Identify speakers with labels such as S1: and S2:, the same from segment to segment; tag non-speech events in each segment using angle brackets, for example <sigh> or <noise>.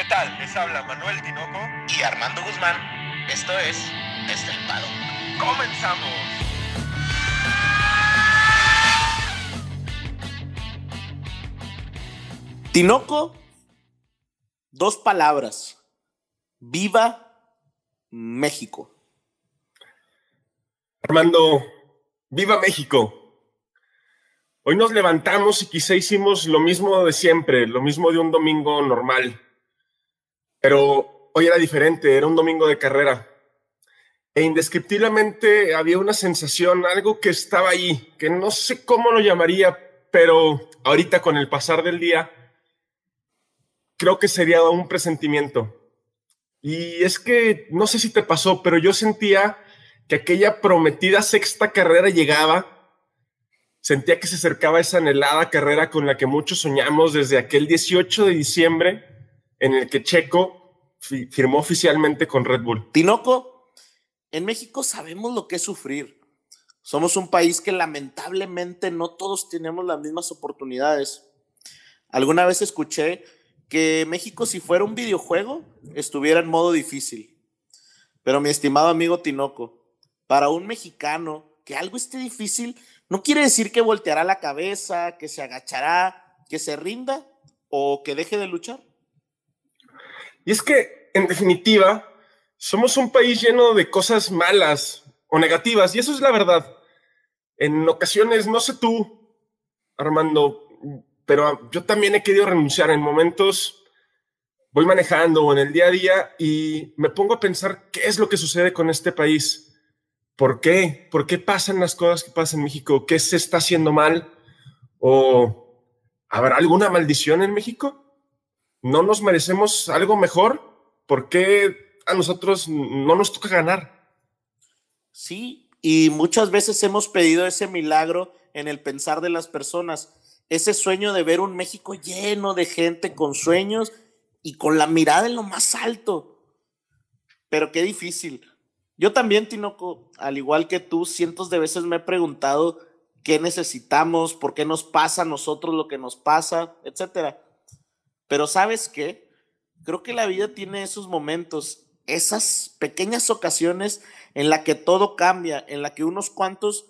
S1: ¿Qué tal? Les habla Manuel Tinoco
S2: y Armando Guzmán. Esto es Estelpado.
S1: ¡Comenzamos!
S3: Tinoco, dos palabras. Viva México.
S4: Armando, viva México. Hoy nos levantamos y quizá hicimos lo mismo de siempre, lo mismo de un domingo normal. Pero hoy era diferente, era un domingo de carrera. E indescriptiblemente había una sensación, algo que estaba ahí, que no sé cómo lo llamaría, pero ahorita con el pasar del día, creo que sería un presentimiento. Y es que no sé si te pasó, pero yo sentía que aquella prometida sexta carrera llegaba Sentía que se acercaba esa anhelada carrera con la que muchos soñamos desde aquel 18 de diciembre en el que Checo firmó oficialmente con Red Bull.
S3: Tinoco, en México sabemos lo que es sufrir. Somos un país que lamentablemente no todos tenemos las mismas oportunidades. Alguna vez escuché que México si fuera un videojuego estuviera en modo difícil. Pero mi estimado amigo Tinoco, para un mexicano que algo esté difícil no quiere decir que volteará la cabeza, que se agachará, que se rinda o que deje de luchar.
S4: Y es que, en definitiva, somos un país lleno de cosas malas o negativas, y eso es la verdad. En ocasiones, no sé tú, Armando, pero yo también he querido renunciar en momentos, voy manejando o en el día a día y me pongo a pensar qué es lo que sucede con este país ¿Por qué? ¿Por qué pasan las cosas que pasan en México? ¿Qué se está haciendo mal? ¿O habrá alguna maldición en México? ¿No nos merecemos algo mejor? ¿Por qué a nosotros no nos toca ganar?
S3: Sí, y muchas veces hemos pedido ese milagro en el pensar de las personas, ese sueño de ver un México lleno de gente con sueños y con la mirada en lo más alto. Pero qué difícil. Yo también, Tinoco, al igual que tú, cientos de veces me he preguntado qué necesitamos, por qué nos pasa a nosotros lo que nos pasa, etcétera. Pero ¿sabes qué? Creo que la vida tiene esos momentos, esas pequeñas ocasiones en la que todo cambia, en la que unos cuantos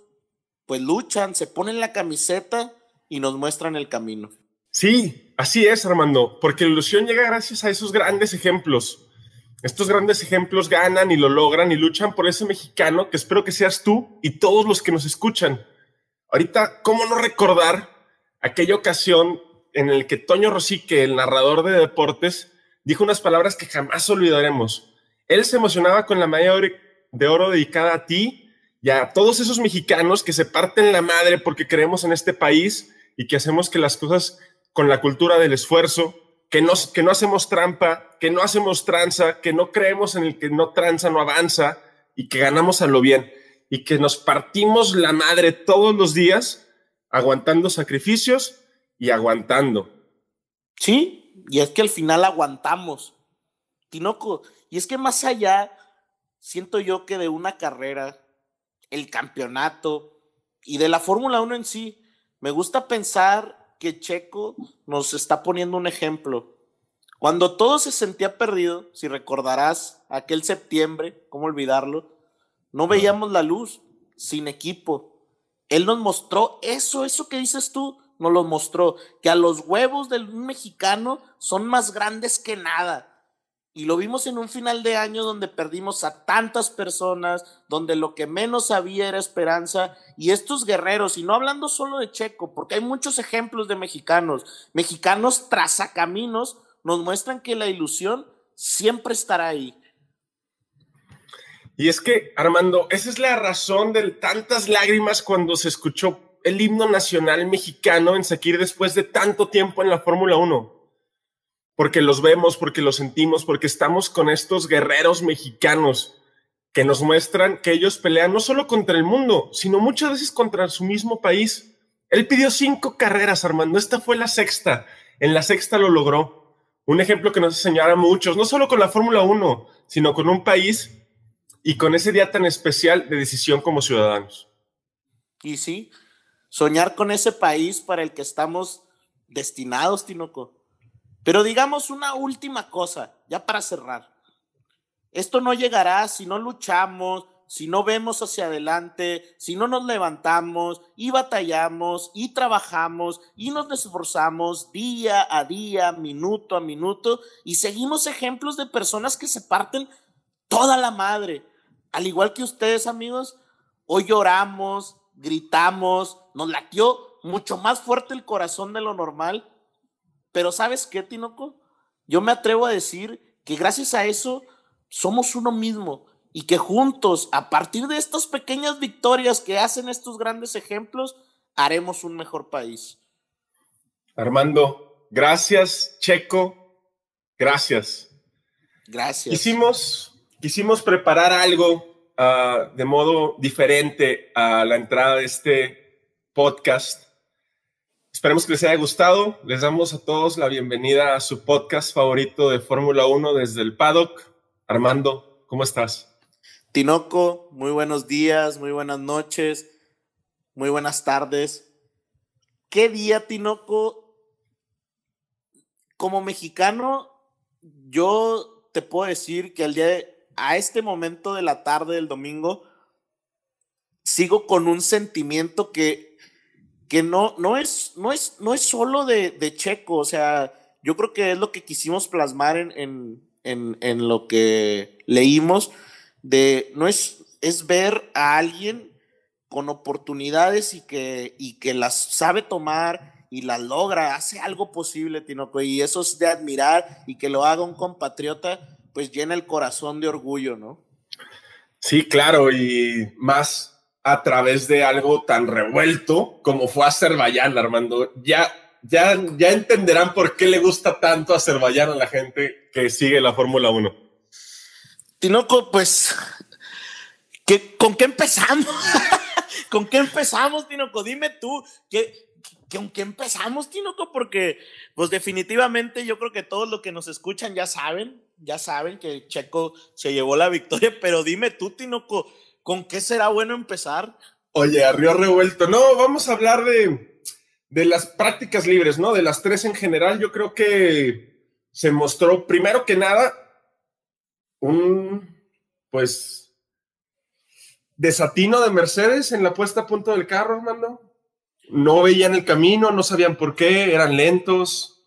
S3: pues luchan, se ponen la camiseta y nos muestran el camino.
S4: Sí, así es, Armando, porque la ilusión llega gracias a esos grandes ejemplos estos grandes ejemplos ganan y lo logran y luchan por ese mexicano que espero que seas tú y todos los que nos escuchan. Ahorita, ¿cómo no recordar aquella ocasión en la que Toño Rosique, el narrador de deportes, dijo unas palabras que jamás olvidaremos? Él se emocionaba con la medalla de oro dedicada a ti y a todos esos mexicanos que se parten la madre porque creemos en este país y que hacemos que las cosas con la cultura del esfuerzo, que no, que no hacemos trampa, que no hacemos tranza, que no creemos en el que no tranza, no avanza y que ganamos a lo bien y que nos partimos la madre todos los días aguantando sacrificios y aguantando.
S3: Sí, y es que al final aguantamos. Tinoco, y es que más allá, siento yo que de una carrera, el campeonato y de la Fórmula 1 en sí, me gusta pensar que Checo nos está poniendo un ejemplo. Cuando todo se sentía perdido, si recordarás aquel septiembre, ¿cómo olvidarlo? No veíamos la luz, sin equipo. Él nos mostró eso, eso que dices tú, nos lo mostró, que a los huevos del mexicano son más grandes que nada. Y lo vimos en un final de año donde perdimos a tantas personas, donde lo que menos había era esperanza. Y estos guerreros, y no hablando solo de Checo, porque hay muchos ejemplos de mexicanos, mexicanos trazacaminos, nos muestran que la ilusión siempre estará ahí.
S4: Y es que, Armando, esa es la razón de tantas lágrimas cuando se escuchó el himno nacional mexicano en Sakir después de tanto tiempo en la Fórmula 1 porque los vemos, porque los sentimos, porque estamos con estos guerreros mexicanos que nos muestran que ellos pelean no solo contra el mundo, sino muchas veces contra su mismo país. Él pidió cinco carreras, Armando. Esta fue la sexta. En la sexta lo logró. Un ejemplo que nos enseñará a muchos, no solo con la Fórmula 1, sino con un país y con ese día tan especial de decisión como ciudadanos.
S3: Y sí, soñar con ese país para el que estamos destinados, Tinoco Pero digamos una última cosa, ya para cerrar. Esto no llegará si no luchamos, si no vemos hacia adelante, si no nos levantamos y batallamos y trabajamos y nos esforzamos día a día, minuto a minuto y seguimos ejemplos de personas que se parten toda la madre. Al igual que ustedes, amigos, hoy lloramos, gritamos, nos latió mucho más fuerte el corazón de lo normal. Pero ¿sabes qué, Tinoco? Yo me atrevo a decir que gracias a eso somos uno mismo y que juntos, a partir de estas pequeñas victorias que hacen estos grandes ejemplos, haremos un mejor país.
S4: Armando, gracias, Checo, gracias.
S3: Gracias.
S4: Quisimos, quisimos preparar algo uh, de modo diferente a la entrada de este podcast. Esperemos que les haya gustado. Les damos a todos la bienvenida a su podcast favorito de Fórmula 1 desde el paddock. Armando, ¿cómo estás?
S3: Tinoco, muy buenos días, muy buenas noches, muy buenas tardes. ¿Qué día, Tinoco? Como mexicano, yo te puedo decir que al día de, a este momento de la tarde del domingo, sigo con un sentimiento que, que no, no, es, no, es, no es solo de, de Checo, o sea, yo creo que es lo que quisimos plasmar en, en, en, lo que leímos de, no es, es ver a alguien con oportunidades y que, y que las sabe tomar y las logra, hace algo posible, Tinoco, y eso es de admirar y que lo haga un compatriota, pues llena el corazón de orgullo, ¿no?
S4: Sí, claro, y más a través de algo tan revuelto como fue Azerbaiyán, Armando. Ya, ya, ya entenderán por qué le gusta tanto Azerbaiyán a la gente que sigue la Fórmula 1.
S3: Tinoco, pues, ¿qué, ¿con qué empezamos? <laughs> ¿Con qué empezamos, Tinoco? Dime tú, ¿qué, ¿con qué empezamos, Tinoco? Porque, pues definitivamente yo creo que todos los que nos escuchan ya saben, ya saben que Checo se llevó la victoria, pero dime tú, Tinoco, ¿con qué será bueno empezar?
S4: Oye, a Río Revuelto, no, vamos a hablar de, de las prácticas libres, ¿no? De las tres en general, yo creo que se mostró, primero que nada, un, pues, desatino de Mercedes en la puesta a punto del carro, Armando. No veían el camino, no sabían por qué, eran lentos.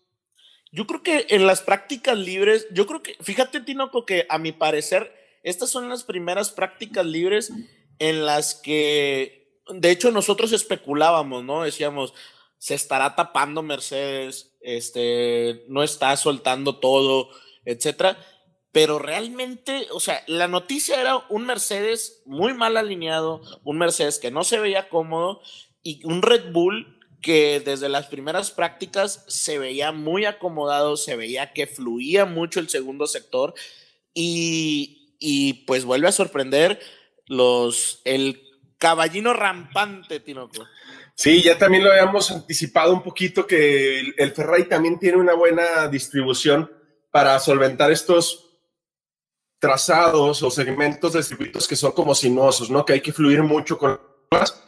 S3: Yo creo que en las prácticas libres, yo creo que, fíjate, Tinoco, que a mi parecer, estas son las primeras prácticas libres en las que, de hecho, nosotros especulábamos, ¿no? Decíamos, se estará tapando Mercedes, este, no está soltando todo, etcétera pero realmente, o sea, la noticia era un Mercedes muy mal alineado, un Mercedes que no se veía cómodo y un Red Bull que desde las primeras prácticas se veía muy acomodado, se veía que fluía mucho el segundo sector y, y pues vuelve a sorprender los, el caballino rampante, Tinoco.
S4: Sí, ya también lo habíamos anticipado un poquito que el, Ferrari también tiene una buena distribución para solventar estos trazados o segmentos de circuitos que son como sinuosos, ¿no? Que hay que fluir mucho con las.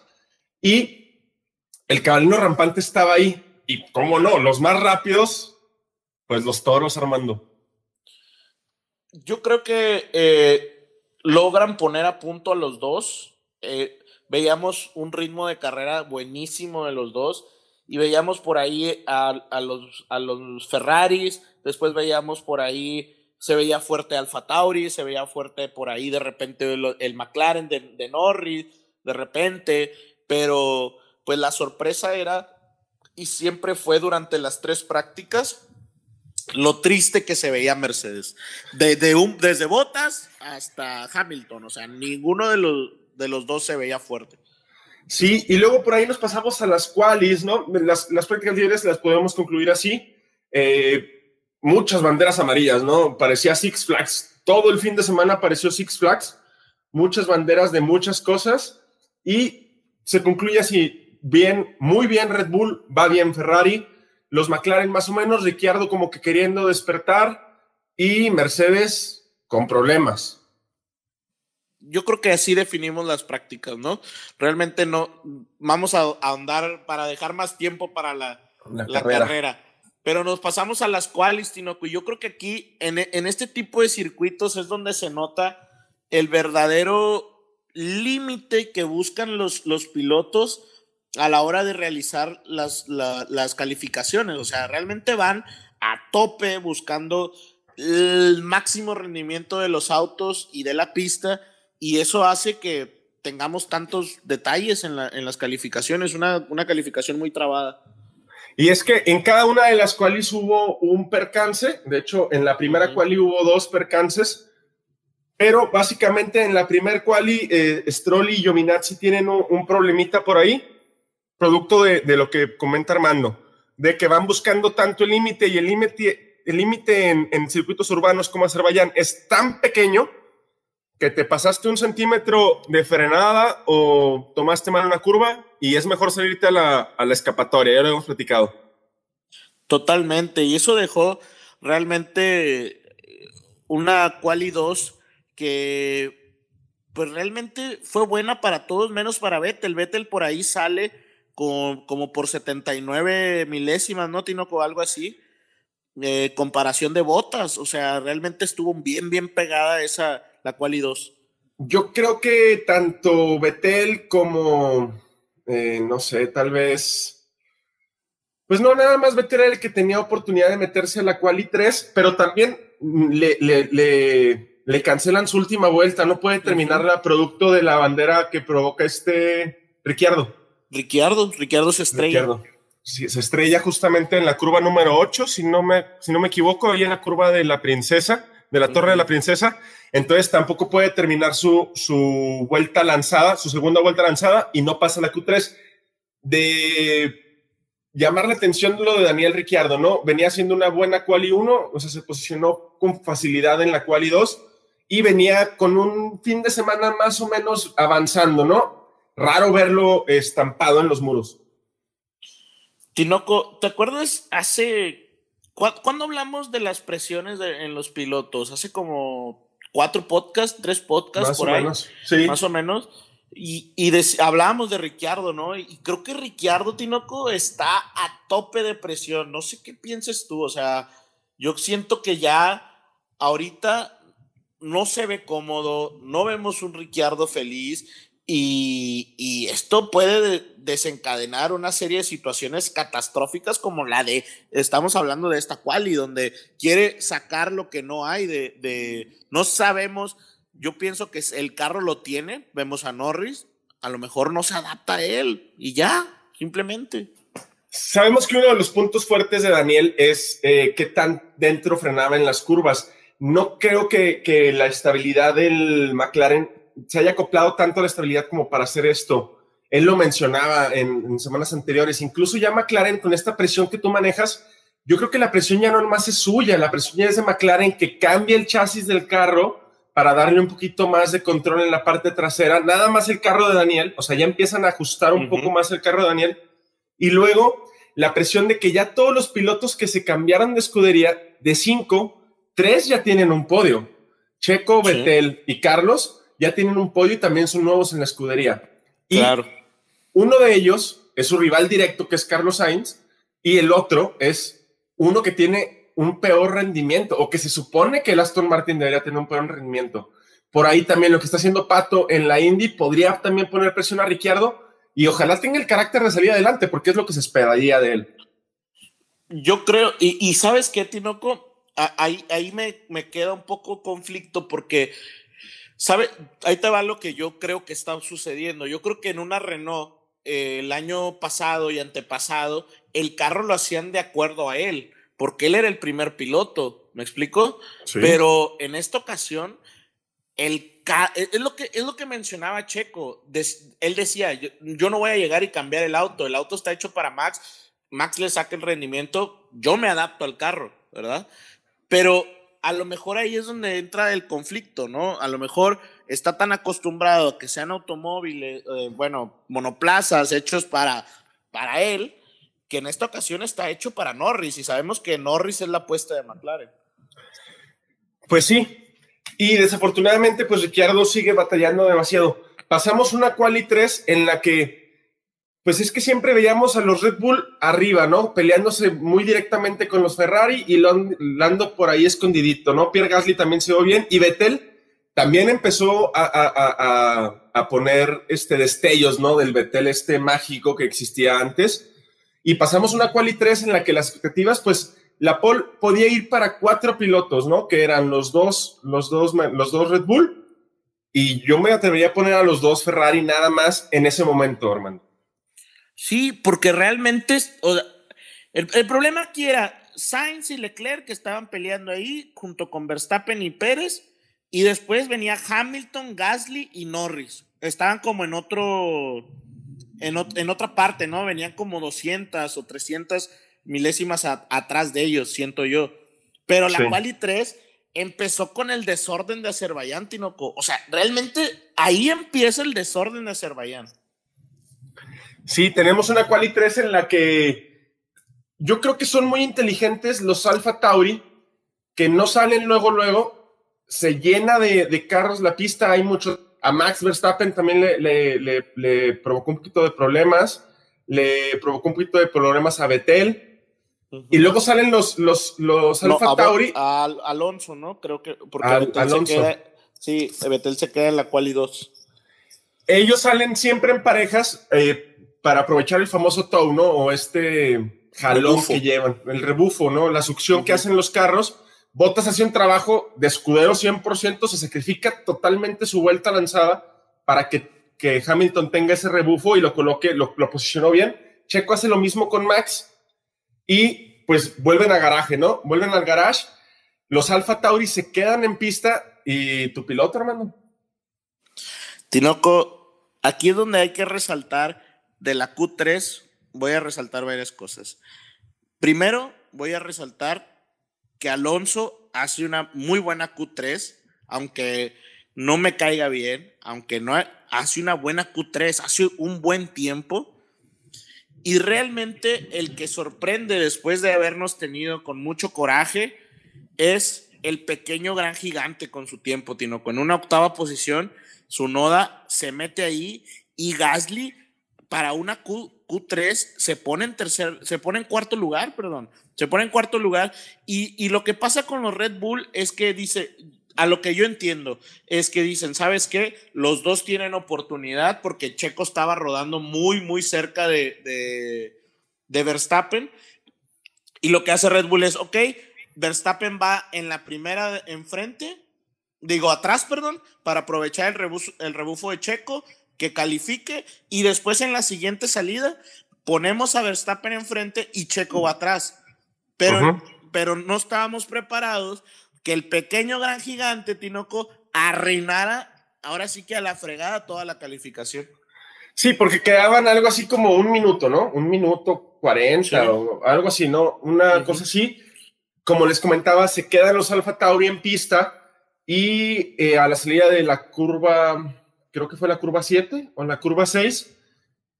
S4: Y el caballino rampante estaba ahí. Y cómo no, los más rápidos, pues los toros, Armando.
S3: Yo creo que eh, logran poner a punto a los dos. Eh, veíamos un ritmo de carrera buenísimo de los dos. Y veíamos por ahí a, los, a los Ferraris, después veíamos por ahí se veía fuerte Alfa Tauri, se veía fuerte por ahí de repente el, McLaren de, Norris, de repente, pero pues la sorpresa era, y siempre fue durante las tres prácticas, lo triste que se veía Mercedes. De, un, desde Bottas hasta Hamilton, o sea, ninguno de los, de los dos se veía fuerte.
S4: Sí, y luego por ahí nos pasamos a las qualis, ¿no? Las, las prácticas libres las podemos concluir así. Eh, muchas banderas amarillas, ¿no? Parecía Six Flags. Todo el fin de semana apareció Six Flags, muchas banderas de muchas cosas y se concluye así, bien, muy bien Red Bull, va bien Ferrari, los McLaren más o menos, Ricciardo como que queriendo despertar y Mercedes con problemas.
S3: Yo creo que así definimos las prácticas, ¿no? Realmente no, vamos a ahondar para dejar más tiempo para la, la, carrera Pero nos pasamos a las qualis, Tinoco. Y yo creo que aquí, en, en este tipo de circuitos, es donde se nota el verdadero límite que buscan los, los pilotos a la hora de realizar las, las calificaciones. O sea, realmente van a tope buscando el máximo rendimiento de los autos y de la pista y eso hace que tengamos tantos detalles en, la, en las calificaciones, una, una, calificación muy trabada.
S4: Y es que en cada una de las cuales hubo un percance, de hecho en la primera quali hubo dos percances, pero básicamente en la primera quali eh, Stroll y Giovinazzi tienen un, un problemita por ahí, producto de, lo que comenta Armando, de que van buscando tanto el límite y el límite el límite en, circuitos urbanos como Azerbaiyán es tan pequeño que te pasaste un centímetro de frenada o tomaste mal una curva y es mejor salirte a la, escapatoria, ya lo hemos platicado.
S3: Totalmente, y eso dejó realmente una quali 2 que pues realmente fue buena para todos, menos para Vettel. Vettel por ahí sale con, como por 79 milésimas, ¿no? Tinoco, algo así. Eh, comparación de botas, o sea, realmente estuvo bien, bien pegada esa, la quali 2.
S4: Yo creo que tanto Betel como, eh, no sé, tal vez, pues no, nada más Betel era el que tenía oportunidad de meterse a la quali 3, pero también le, le, le, le cancelan su última vuelta, no puede terminar uh -huh. producto de la bandera que provoca este Ricciardo.
S3: Ricciardo, Ricciardo se estrella.
S4: Ricciardo. Sí, se estrella justamente en la curva número 8, si no me, si no me equivoco, ahí en la curva de la princesa, de la Torre de la Princesa. Entonces tampoco puede terminar su, su vuelta lanzada, su segunda vuelta lanzada y no pasa la Q3. De llamar la atención lo de Daniel Ricciardo, ¿no? Venía haciendo una buena quali 1, o sea, se posicionó con facilidad en la quali 2 y venía con un fin de semana más o menos avanzando, ¿no? Raro verlo estampado en los muros.
S3: Tinoco, ¿te acuerdas hace ¿Cuándo hablamos de las presiones de, en los pilotos? Hace como cuatro podcasts, tres podcasts
S4: más
S3: por
S4: o
S3: ahí.
S4: Menos, sí.
S3: Más o menos. Y, y de, hablábamos de Ricciardo, ¿no? Y creo que Ricciardo Tinoco está a tope de presión. No sé qué pienses tú. O sea, yo siento que ya ahorita no se ve cómodo, no vemos un Ricciardo feliz. Y, esto puede desencadenar una serie de situaciones catastróficas como la de, estamos hablando de esta quali, donde quiere sacar lo que no hay, de, de, no sabemos, yo pienso que el carro lo tiene, vemos a Norris, a lo mejor no se adapta a él y ya, simplemente.
S4: Sabemos que uno de los puntos fuertes de Daniel es eh, qué tan dentro frenaba en las curvas. No creo que, que la estabilidad del McLaren se haya acoplado tanto a la estabilidad como para hacer esto. Él lo mencionaba en, en, semanas anteriores, incluso ya McLaren con esta presión que tú manejas, yo creo que la presión ya no más es suya, la presión ya es de McLaren que cambia el chasis del carro para darle un poquito más de control en la parte trasera, nada más el carro de Daniel, o sea, ya empiezan a ajustar un uh -huh. poco más el carro de Daniel, y luego la presión de que ya todos los pilotos que se cambiaron de escudería, de cinco, tres ya tienen un podio, Checo, sí. Betel y Carlos, ya tienen un podio y también son nuevos en la escudería. Y
S3: claro.
S4: uno de ellos es su rival directo, que es Carlos Sainz, y el otro es uno que tiene un peor rendimiento, o que se supone que el Aston Martin debería tener un peor rendimiento. Por ahí también lo que está haciendo Pato en la Indy podría también poner presión a Ricciardo y ojalá tenga el carácter de salir adelante, porque es lo que se esperaría de él.
S3: Yo creo, y, y sabes qué, Tinoco, ahí, ahí me, me queda un poco conflicto porque ¿Sabe? Ahí te va lo que yo creo que está sucediendo. Yo creo que en una Renault eh, el año pasado y antepasado, el carro lo hacían de acuerdo a él, porque él era el primer piloto, ¿me explico? Sí. Pero en esta ocasión, el es lo que es lo que mencionaba Checo. Des, él decía, yo, yo, no voy a llegar y cambiar el auto, el auto está hecho para Max, Max le saca el rendimiento, yo me adapto al carro, ¿verdad? Pero a lo mejor ahí es donde entra el conflicto, ¿no? A lo mejor está tan acostumbrado a que sean automóviles, eh, bueno, monoplazas hechos para, para él, que en esta ocasión está hecho para Norris y sabemos que Norris es la apuesta de McLaren.
S4: Pues sí, y desafortunadamente pues Ricciardo sigue batallando demasiado. Pasamos una quali 3 en la que pues es que siempre veíamos a los Red Bull arriba, ¿no? Peleándose muy directamente con los Ferrari y Lando por ahí escondidito, ¿no? Pierre Gasly también se ve bien y Vettel también empezó a, poner este destellos, ¿no? Del Vettel este mágico que existía antes. Y pasamos una quali 3 en la que las expectativas, pues, la pole podía ir para cuatro pilotos, ¿no? Que eran los dos, los dos, los dos Red Bull. Y yo me atrevería a poner a los dos Ferrari nada más en ese momento, hermano.
S3: Sí, porque realmente el, problema aquí era Sainz y Leclerc que estaban peleando ahí junto con Verstappen y Pérez y después venía Hamilton, Gasly y Norris. Estaban como en otro, en, otra parte, ¿no? Venían como 200 o 300 milésimas atrás de ellos, siento yo. Pero la Quali 3 empezó con el desorden de Azerbaiyán, Tinoco. O sea, realmente ahí empieza el desorden de Azerbaiyán.
S4: Sí, tenemos una quali 3 en la que yo creo que son muy inteligentes los Alfa Tauri, que no salen luego, luego, se llena de, carros la pista, hay muchos, a Max Verstappen también le, provocó un poquito de problemas, le provocó un poquito de problemas a Betel, y luego salen los, los, los Alfa Tauri.
S3: A, Alonso, ¿no? Creo que, porque Alonso. Se queda, sí, Betel se queda en la quali 2.
S4: Ellos salen siempre en parejas, eh, para aprovechar el famoso tow, ¿no? O este jalón que llevan, el rebufo, ¿no? La succión que hacen los carros. Botas hace un trabajo de escudero 100%, se sacrifica totalmente su vuelta lanzada para que, que Hamilton tenga ese rebufo y lo coloque, lo, lo posicionó bien. Checo hace lo mismo con Max y pues vuelven a garaje, ¿no? Vuelven al garage. Los Alfa Tauri se quedan en pista y tu piloto, hermano.
S3: Tinoco, aquí es donde hay que resaltar de la Q3 voy a resaltar varias cosas. Primero, voy a resaltar que Alonso hace una muy buena Q3, aunque no me caiga bien, aunque no hace una buena Q3, hace un buen tiempo. Y realmente el que sorprende después de habernos tenido con mucho coraje es el pequeño gran gigante con su tiempo, Tino. Con una octava posición, su noda se mete ahí y Gasly para una Q, 3 se pone en tercer, se pone en cuarto lugar, perdón, se pone en cuarto lugar. Y, lo que pasa con los Red Bull es que dice, a lo que yo entiendo, es que dicen, ¿sabes qué? Los dos tienen oportunidad porque Checo estaba rodando muy, muy cerca de, de, de Verstappen. Y lo que hace Red Bull es, ok, Verstappen va en la primera enfrente, digo atrás, perdón, para aprovechar el el rebufo de Checo que califique y después en la siguiente salida ponemos a Verstappen enfrente y Checo va atrás. Pero, pero no estábamos preparados que el pequeño gran gigante Tinoco arruinara ahora sí que a la fregada toda la calificación.
S4: Sí, porque quedaban algo así como un minuto, ¿no? Un minuto cuarenta o algo así, ¿no? Una cosa así. Como les comentaba, se quedan los Alfa Tauri en pista y eh, a la salida de la curva creo que fue la curva 7 o en la curva 6,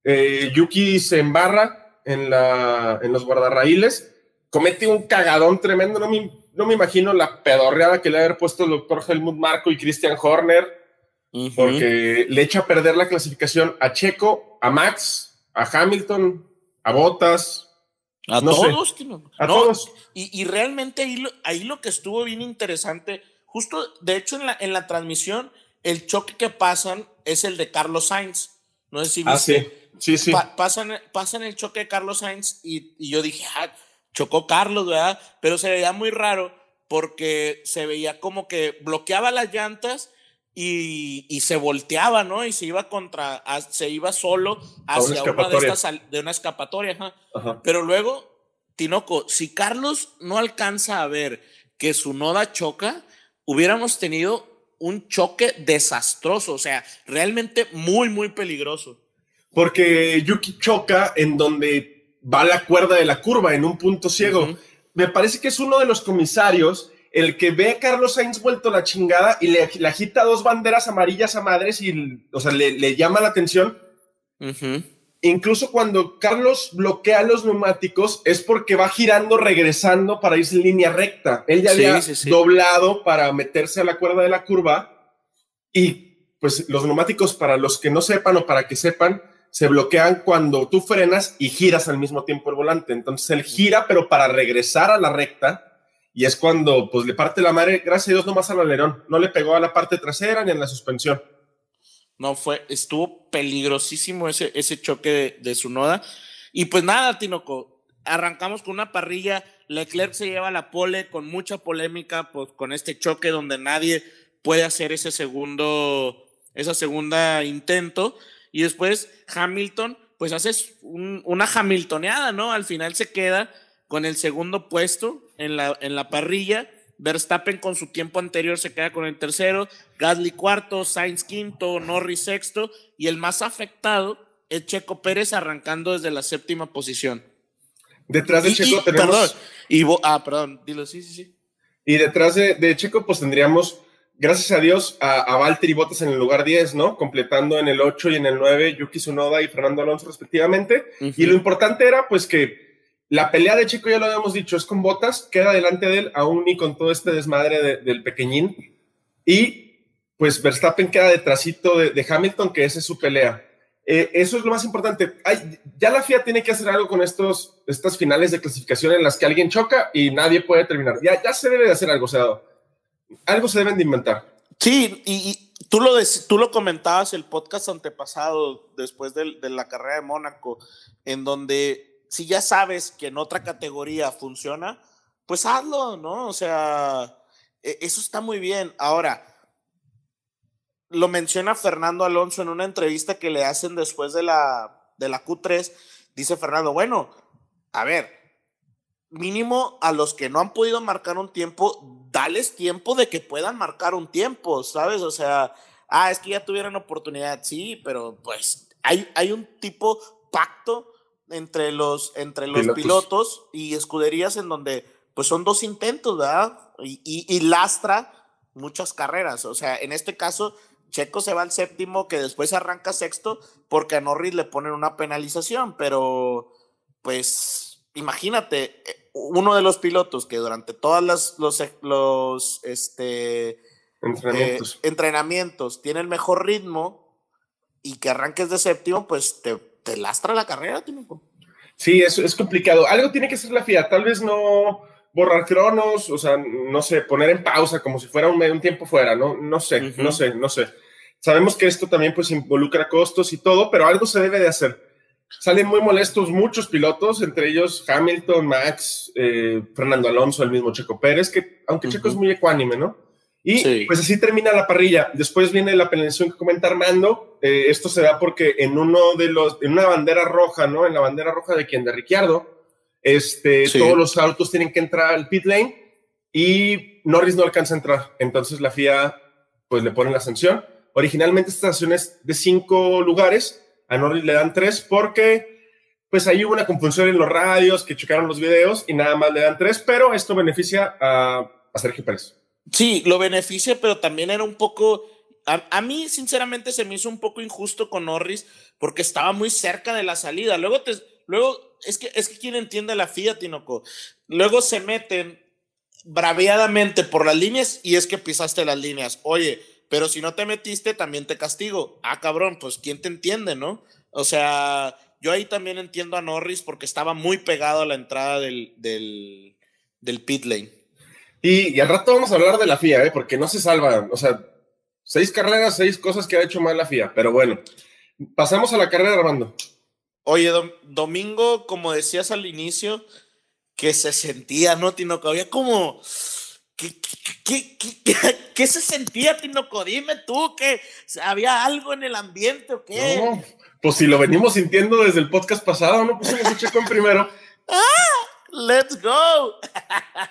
S4: eh, Yuki se embarra en, la, en los guardarraíles, comete un cagadón tremendo, no me, no me imagino la pedorreada que le ha haber puesto el doctor Helmut Marco y Christian Horner, porque le echa a perder la clasificación a Checo, a Max, a Hamilton, a Bottas.
S3: A todos, a todos. Y, realmente ahí lo, ahí lo que estuvo bien interesante, justo de hecho en la, en la transmisión, el choque que pasan es el de Carlos Sainz. No sé si
S4: ah, sí, sí, sí.
S3: pasan, pasan el choque de Carlos Sainz y, yo dije, ah, chocó Carlos, ¿verdad? Pero se veía muy raro porque se veía como que bloqueaba las llantas y, se volteaba, ¿no? Y se iba contra, se iba solo hacia una, de estas, de una escapatoria. Pero luego, Tinoco, si Carlos no alcanza a ver que su noda choca, hubiéramos tenido un choque desastroso, o sea, realmente muy, muy peligroso.
S4: Porque Yuki choca en donde va la cuerda de la curva, en un punto ciego. Me parece que es uno de los comisarios el que ve a Carlos Sainz vuelto la chingada y le, agita dos banderas amarillas a madres y, o sea, le, llama la atención. Incluso cuando Carlos bloquea los neumáticos es porque va girando, regresando para irse en línea recta. Él ya había doblado para meterse a la cuerda de la curva y pues los neumáticos, para los que no sepan o para que sepan, se bloquean cuando tú frenas y giras al mismo tiempo el volante. Entonces él gira, pero para regresar a la recta, y es cuando pues le parte la madre, gracias a Dios, nomás al alerón. No le pegó a la parte trasera ni en la suspensión.
S3: No, fue, estuvo peligrosísimo ese, ese choque de, de su noda. Y pues nada, Tinoco, arrancamos con una parrilla. Leclerc se lleva la pole con mucha polémica, pues con este choque donde nadie puede hacer ese segundo, esa segunda intento. Y después Hamilton, pues haces una Hamiltoneada, ¿no? Al final se queda con el segundo puesto en la, en la parrilla. Verstappen con su tiempo anterior se queda con el tercero, Gasly cuarto, Sainz quinto, Norris sexto y el más afectado es Checo Pérez arrancando desde la séptima posición.
S4: Detrás de
S3: Y-
S4: Checo
S3: y-
S4: tenemos...
S3: Perdón, y ah, perdón, dilo, sí, sí, sí.
S4: Y detrás de, de Checo, pues tendríamos, gracias a Dios, a, a Valtteri Bottas en el lugar 10, ¿no? Completando en el 8 y en el 9 Yuki Tsunoda y Fernando Alonso respectivamente. Y lo importante era, pues, que la pelea de Checo, ya lo habíamos dicho, es con Bottas, queda delante de él, aún y con todo este desmadre de- del pequeñín. Y, pues, Verstappen queda detrásito de, de Hamilton, que esa es su pelea. Eh, eso es lo más importante. Ya la FIA tiene que hacer algo con estos, estas finales de clasificación en las que alguien choca y nadie puede terminar. Ya, ya se debe de hacer algo, o algo se deben de inventar.
S3: Sí, y, tú, lo tú lo comentabas el podcast antepasado, después del- de, la carrera de Mónaco, en donde si ya sabes que en otra categoría funciona, pues hazlo, ¿no? O sea, e- eso está muy bien. Ahora, lo menciona Fernando Alonso en una entrevista que le hacen después de la, de la Q3. Dice Fernando, bueno, a ver, mínimo a los que no han podido marcar un tiempo, dales tiempo de que puedan marcar un tiempo, ¿sabes? O sea, ah, es que ya tuvieron oportunidad, sí, pero pues hay, hay un tipo pacto entre los, entre los
S4: Pilotos.
S3: pilotos. y escuderías en donde pues son dos intentos, ¿verdad? Y, y- y lastra muchas carreras. O sea, en este caso, Checo se va al séptimo, que después arranca sexto, porque a Norris le ponen una penalización, pero pues imagínate, eh, uno de los pilotos que durante todas las los, los este,
S4: Entrenamientos.
S3: eh, entrenamientos tiene el mejor ritmo y que arranques de séptimo, pues te, te lastra la carrera, Tinoco.
S4: Sí, es, es complicado. Algo tiene que hacer la FIA. Tal vez no borrar cronos, o sea, no sé, poner en pausa como si fuera un, un tiempo fuera, ¿no? No sé, no sé, no sé. Sabemos que esto también pues involucra costos y todo, pero algo se debe de hacer. Salen muy molestos muchos pilotos, entre ellos Hamilton, Max, eh, Fernando Alonso, el mismo Checo Pérez, que aunque Checo es muy ecuánime, ¿no? Y
S3: Sí.
S4: pues así termina la parrilla. Después viene la penalización que comenta Armando. Eh, esto se da porque en uno de los, en una bandera roja, ¿no? En la bandera roja de quien, de Ricciardo, este,
S3: Sí.
S4: todos los autos tienen que entrar al pit lane y Norris no alcanza a entrar. Entonces la FIA, pues le ponen la sanción. Originalmente esta sanción es de cinco lugares, a Norris le dan tres porque, pues ahí hubo una confusión en los radios que chocaron los videos y nada más le dan tres, pero esto beneficia a, a Sergio Pérez.
S3: Sí, lo beneficia, pero también era un poco. A, mí, sinceramente, se me hizo un poco injusto con Norris porque estaba muy cerca de la salida. Luego, te, luego es que es que quien entiende la FIA, Tinoco. Luego se meten braviadamente por las líneas y es que pisaste las líneas. Oye, pero si no te metiste, también te castigo. Ah, cabrón, pues quién te entiende, ¿no? O sea, yo ahí también entiendo a Norris porque estaba muy pegado a la entrada del, del, del pit lane.
S4: Y, y al rato vamos a hablar de la FIA, ¿eh? porque no se salva. O sea, seis carreras, seis cosas que ha hecho mal la FIA. Pero bueno, pasamos a la carrera, Armando.
S3: Oye, Dom- Domingo, como decías al inicio, que se sentía, ¿no, Tinoco? Había como... ¿Qué, qué, qué, qué- <laughs> se sentía, Tinoco? Dime tú, que había algo en el ambiente o qué.
S4: No, pues si lo venimos sintiendo desde el podcast pasado, ¿no? Pues se Checo en primero. <laughs>
S3: ¡Let's go! <laughs>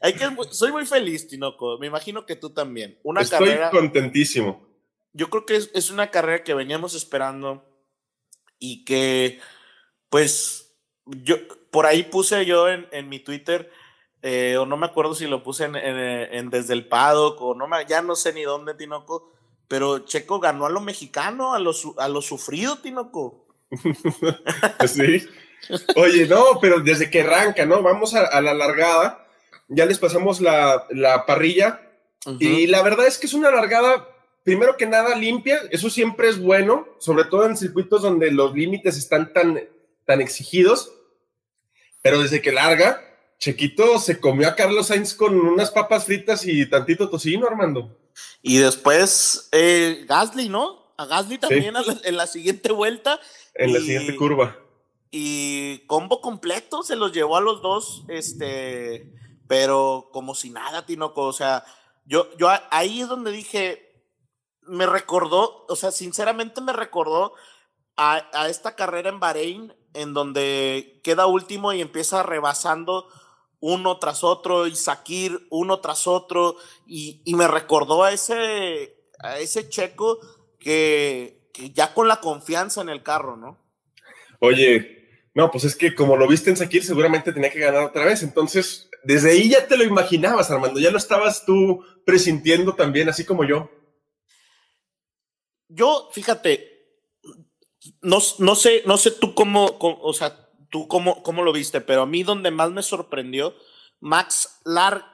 S3: Hay que, soy muy feliz, Tinoco. Me imagino que tú también. Una
S4: Estoy
S3: carrera...
S4: contentísimo.
S3: yo creo que es, es una carrera que veníamos esperando y que, pues, yo por ahí puse yo en, en mi Twitter, eh, o no me acuerdo si lo puse en, en- en Desde el Paddock, o no me, ya no sé ni dónde, Tinoco, pero Checo ganó a lo mexicano, a lo, a lo sufrido, Tinoco. <laughs>
S4: Sí. Oye, no, pero desde que arranca, ¿no? Vamos a, a la largada. Ya les pasamos la, la parrilla. Y la verdad es que es una largada primero que nada, limpia. Eso siempre es bueno, sobre todo en circuitos donde los límites están tan, tan exigidos. Pero desde que larga, Chequito se comió a Carlos Sainz con unas papas fritas y tantito tocino, Armando.
S3: Y después eh, Gasly, ¿no? A Gasly también en la siguiente vuelta.
S4: En la siguiente curva.
S3: Y combo completo se los llevó a los dos, este, pero como si nada, Tinoco. O sea, yo, yo ahí es donde dije, me recordó, o sea, sinceramente me recordó a, a esta carrera en Bahrein, en donde queda último y empieza rebasando uno tras otro y Sakir uno tras otro y, y me recordó a ese, a ese checo que, que, ya con la confianza en el carro, ¿no?
S4: Oye, no, pues es que como lo viste en Sakir seguramente tenía que ganar otra vez, entonces desde ahí ya te lo imaginabas, Armando, ya lo estabas tú presintiendo también, así como yo.
S3: Yo, fíjate, no, no sé, no sé tú cómo, o sea, tú cómo, cómo lo viste, pero a mí donde más me sorprendió, Max Lar,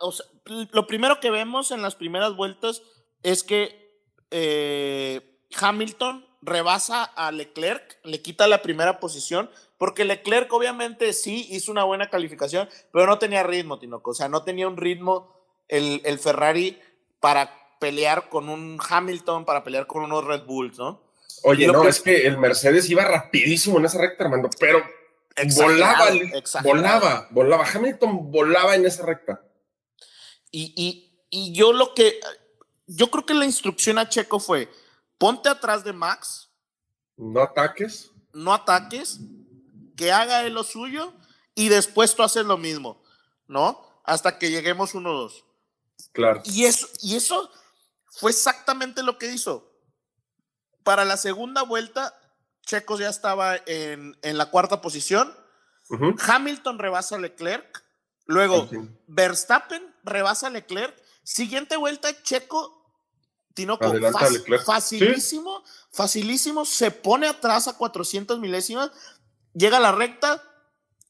S3: lo primero que vemos en las primeras vueltas es que eh, Hamilton rebasa a Leclerc, le quita la primera posición, porque Leclerc obviamente sí hizo una buena calificación, pero no tenía ritmo, Tinoco, o sea, no tenía un ritmo el, el Ferrari para pelear con un Hamilton, para pelear con unos Red Bulls, ¿no?
S4: Oye, no, es que el Mercedes iba rapidísimo en esa recta, Armando, pero volaba, volaba, volaba. Hamilton volaba en esa recta.
S3: Y, y, y, yo lo que, yo creo que la instrucción a Checo fue, ponte atrás de Max.
S4: No ataques.
S3: No ataques, que haga él lo suyo y después tú haces lo mismo, ¿no? Hasta que lleguemos uno dos.
S4: Claro.
S3: Y eso, y eso fue exactamente lo que hizo. Para la segunda vuelta, Checo ya estaba en, en la cuarta posición. Uh -huh. Hamilton rebasa a Leclerc. Luego. Verstappen rebasa a Leclerc. Siguiente vuelta, Checo, Tinoco, fac facilísimo, ¿Sí? facilísimo. Se pone atrás a 400 milésimas. Llega a la recta,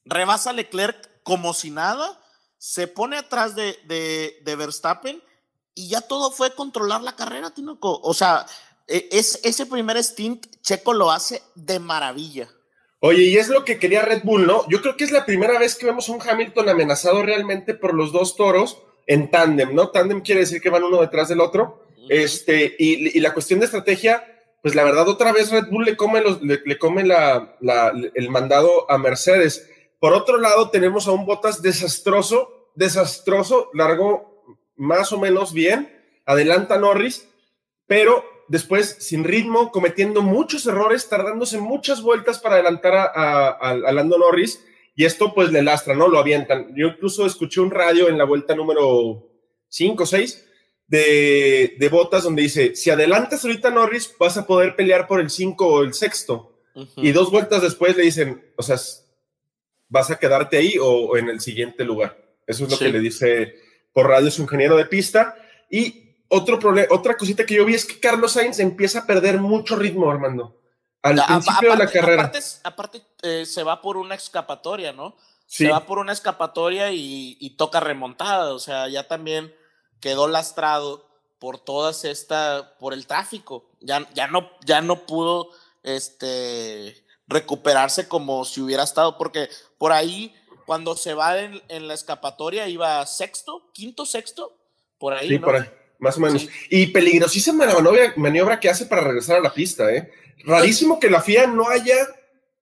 S3: rebasa a Leclerc como si nada. Se pone atrás de, de, de Verstappen y ya todo fue controlar la carrera, Tinoco. O sea, e, es, ese primer stint, Checo lo hace de maravilla.
S4: Oye, y es lo que quería Red Bull, ¿no? Yo creo que es la primera vez que vemos a un Hamilton amenazado realmente por los dos toros en tándem, ¿no? Tándem quiere decir que van uno detrás del otro. Uh -huh. Este, y, y, la cuestión de estrategia, pues la verdad, otra vez Red Bull le come, los, le, come la, el mandado a Mercedes. Por otro lado, tenemos a un Bottas desastroso, desastroso, largo más o menos bien, adelanta Norris, pero después sin ritmo, cometiendo muchos errores, tardándose muchas vueltas para adelantar a, a, a, Lando Norris, y esto pues le lastra, ¿no? Lo avientan. Yo incluso escuché un radio en la vuelta número 5 o 6 de, de Botas donde dice, si adelantas ahorita Norris, vas a poder pelear por el 5 o el sexto. Uh -huh. Y dos vueltas después le dicen, o sea, vas a quedarte ahí o, o en el siguiente lugar. Eso es lo sí. que le dice por radio su ingeniero de pista. Y otro problema, otra cosita que yo vi es que Carlos Sainz empieza a perder mucho ritmo, Armando. Al a, principio aparte, de la carrera.
S3: Aparte, aparte eh, se va por una escapatoria, ¿no? Sí. Se va por una escapatoria y, y, toca remontada. O sea, ya también quedó lastrado por todas esta, por el tráfico. Ya, ya, no, ya no pudo este, recuperarse como si hubiera estado, porque por ahí, cuando se va en, en la escapatoria, iba sexto, quinto, sexto, por ahí.
S4: Sí,
S3: ¿no?
S4: por ahí más o menos. Sí. Y peligrosísima la maniobra, maniobra, que hace para regresar a la pista, ¿eh? Rarísimo que la FIA no haya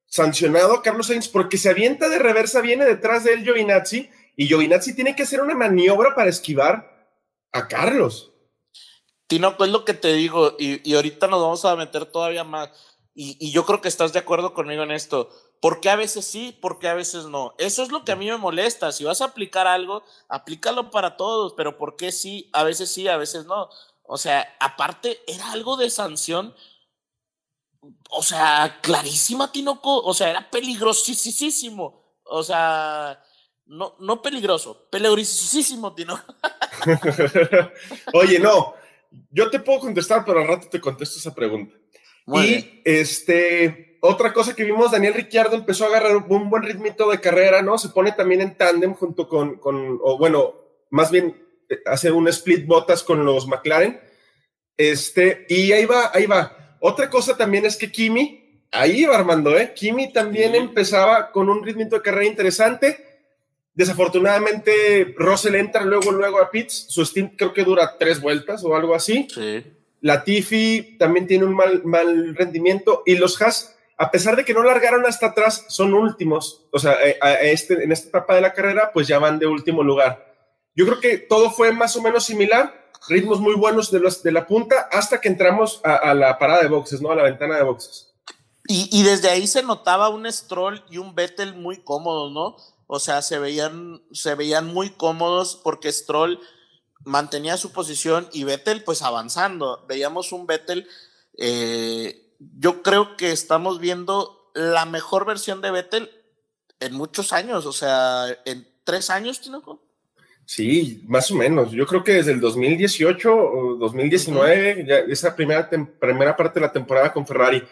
S4: sancionado a Carlos Sainz porque se avienta de reversa, viene detrás de él Giovinazzi y Giovinazzi tiene que hacer una maniobra para esquivar a Carlos.
S3: Tinoco, es lo que te digo, y, y ahorita nos vamos a meter todavía más. Y, y, yo creo que estás de acuerdo conmigo en esto. ¿Por qué a veces sí? ¿Por qué a veces no? Eso es lo que a mí me molesta. Si vas a aplicar algo, aplícalo para todos, pero ¿por qué sí? A veces sí, a veces no. O sea, aparte, era algo de sanción. O sea, clarísima, Tinoco. O sea, era peligrosísimo. O sea, no, no peligroso, peligrosísimo, Tinoco. <laughs>
S4: Oye, no, yo te puedo contestar, pero al rato te contesto esa pregunta. Muy y bien. este, otra cosa que vimos, Daniel Ricciardo empezó a agarrar un buen ritmito de carrera, ¿no? Se pone también en tándem junto con, con, o bueno, más bien eh, hace un split botas con los McLaren. Este, y ahí va, ahí va. Otra cosa también es que Kimi, ahí va Armando, ¿eh? Kimi también empezaba con un ritmo de carrera interesante. Desafortunadamente, Russell entra luego, luego a Pitts. Su stint creo que dura tres vueltas o algo así.
S3: Sí.
S4: La Tiffy también tiene un mal, mal rendimiento. Y los Haas, a pesar de que no largaron hasta atrás, son últimos. O sea, eh, a este, en esta etapa de la carrera, pues ya van de último lugar. Yo creo que todo fue más o menos similar ritmos muy buenos de, los, de la punta hasta que entramos a, a, la parada de boxes, ¿no? A la ventana de boxes.
S3: Y, y, desde ahí se notaba un Stroll y un Vettel muy cómodos, ¿no? O sea, se veían, se veían muy cómodos porque Stroll mantenía su posición y Vettel pues avanzando. Veíamos un Vettel, eh, yo creo que estamos viendo la mejor versión de Vettel en muchos años, o sea, en tres años, Tinoco.
S4: Sí, más o menos. Yo creo que desde el 2018 o 2019, uh -huh. ya esa primera, primera parte de la temporada con Ferrari.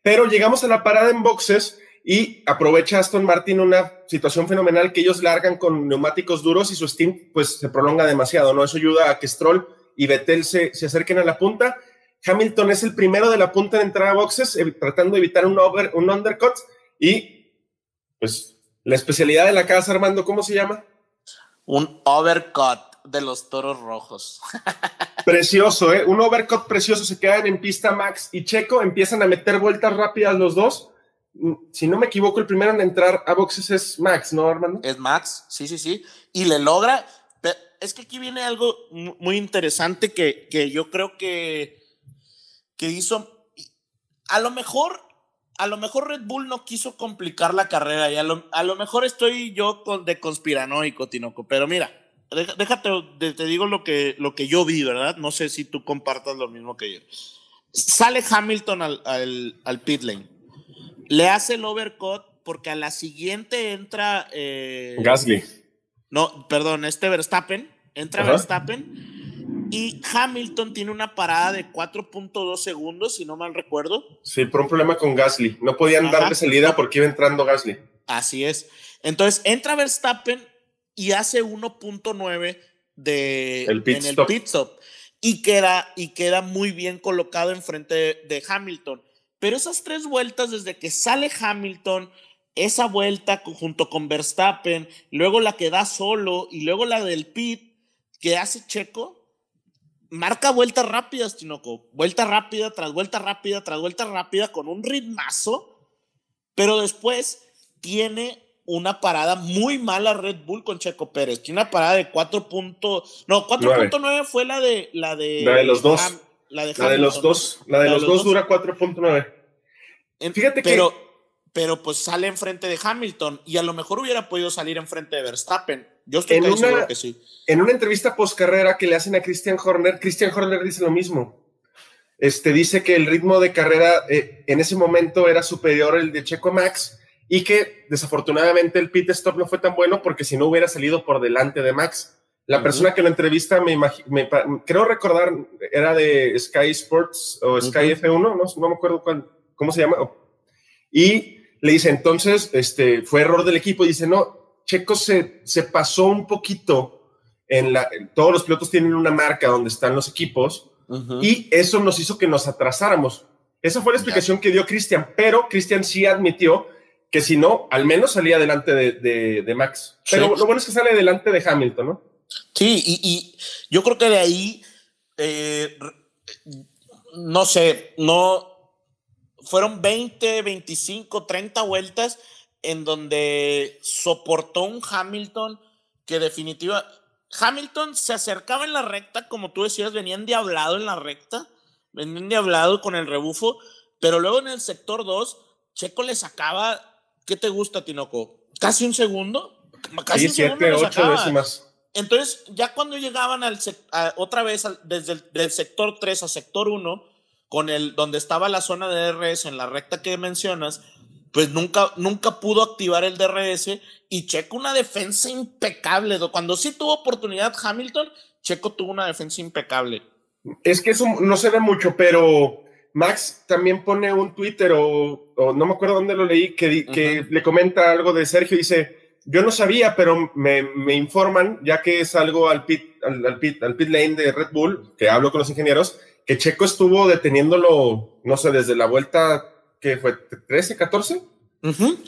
S4: Pero llegamos a la parada en boxes y aprovecha Aston Martin una situación fenomenal que ellos largan con neumáticos duros y su stint pues se prolonga demasiado, ¿no? Eso ayuda a que Stroll y Vettel se, se acerquen a la punta. Hamilton es el primero de la punta en entrar a boxes, tratando de evitar un, over, un undercut y pues la especialidad de la casa, Armando, ¿cómo se llama?
S3: Un overcut de los toros rojos. <laughs>
S4: Precioso, ¿eh? Un overcut precioso. Se quedan en pista Max y Checo. Empiezan a meter vueltas rápidas los dos. Si no me equivoco, el primero en entrar a boxes es Max, ¿no, Armando?
S3: Es Max, sí, sí, sí. Y le logra. Es que aquí viene algo muy interesante que, que yo creo que, que hizo. A lo mejor a lo mejor Red Bull no quiso complicar la carrera y a lo, a lo mejor estoy yo con, de conspiranoico, Tinoco, pero mira, déjate, te digo lo que, lo que yo vi, ¿verdad? No sé si tú compartas lo mismo que yo. Sale Hamilton al, al, al pit lane, le hace el overcut porque a la siguiente entra... Eh,
S4: Gasly.
S3: No, perdón, este Verstappen, entra Ajá. Verstappen y Hamilton tiene una parada de 4.2 segundos, si no mal recuerdo.
S4: Sí, por un problema con Gasly. No podían Ajá. darle salida porque iba entrando Gasly.
S3: Así es. Entonces entra Verstappen y hace 1.9 de
S4: el
S3: en el pit stop y queda y queda muy bien colocado enfrente de, de Hamilton. Pero esas tres vueltas desde que sale Hamilton, esa vuelta junto con Verstappen, luego la que da solo y luego la del pit que hace Checo, marca vueltas rápidas, Tinoco. Vuelta rápida, tras vuelta rápida, tras vuelta rápida, con un ritmazo. Pero después tiene una parada muy mala Red Bull con Checo Pérez. Tiene una parada de 4. no, 4.9 fue la de la de
S4: la de los dos.
S3: Ham, la, de
S4: la de los dos, la de, la los, de los, dos, dura 4.9. Fíjate
S3: pero,
S4: que
S3: pero pues sale enfrente de Hamilton y a lo mejor hubiera podido salir enfrente de Verstappen. Yo estoy
S4: en una,
S3: seguro que sí.
S4: En una entrevista post carrera que le hacen a Christian Horner, Christian Horner dice lo mismo. Este dice que el ritmo de carrera eh, en ese momento era superior al de Checo Max y que desafortunadamente el pit stop no fue tan bueno porque si no hubiera salido por delante de Max. La uh -huh. persona que lo entrevista, me, me, creo recordar, era de Sky Sports o Sky uh -huh. F1, no, no me acuerdo cuál, cómo se llama. Y le dice, entonces, este, fue error del equipo. Y dice, no, Checo se, se pasó un poquito en la, todos los pilotos tienen una marca donde están los equipos uh -huh. y eso nos hizo que nos atrasáramos. Esa fue la explicación yeah. que dio Cristian, pero Cristian sí admitió que si no, al menos salía delante de, de, de Max. Pero sí. lo bueno es que sale delante de Hamilton, ¿no?
S3: Sí, y, y yo creo que de ahí, eh, no sé, no, fueron 20, 25, 30 vueltas en donde soportó un Hamilton que definitiva Hamilton se acercaba en la recta, como tú decías, venían diablado en la recta, venían diablado con el rebufo, pero luego en el sector 2, Checo le sacaba, ¿qué te gusta, Tinoco? ¿Casi un segundo? Casi
S4: sí, un segundo siete, ocho décimas.
S3: Entonces, ya cuando llegaban al a, otra vez al, desde el del sector 3 a sector 1, con el donde estaba la zona de DRS en la recta que mencionas, pues nunca, nunca pudo activar el DRS y Checo una defensa impecable. Cuando sí tuvo oportunidad Hamilton, Checo tuvo una defensa impecable.
S4: Es que eso no se ve mucho, pero Max también pone un Twitter o, o no me acuerdo dónde lo leí, que, que uh -huh. le comenta algo de Sergio, dice, yo no sabía, pero me, me informan, ya que es algo al pit, al, al, pit, al pit lane de Red Bull, que hablo con los ingenieros, que Checo estuvo deteniéndolo, no sé, desde la vuelta que fue 13, 14.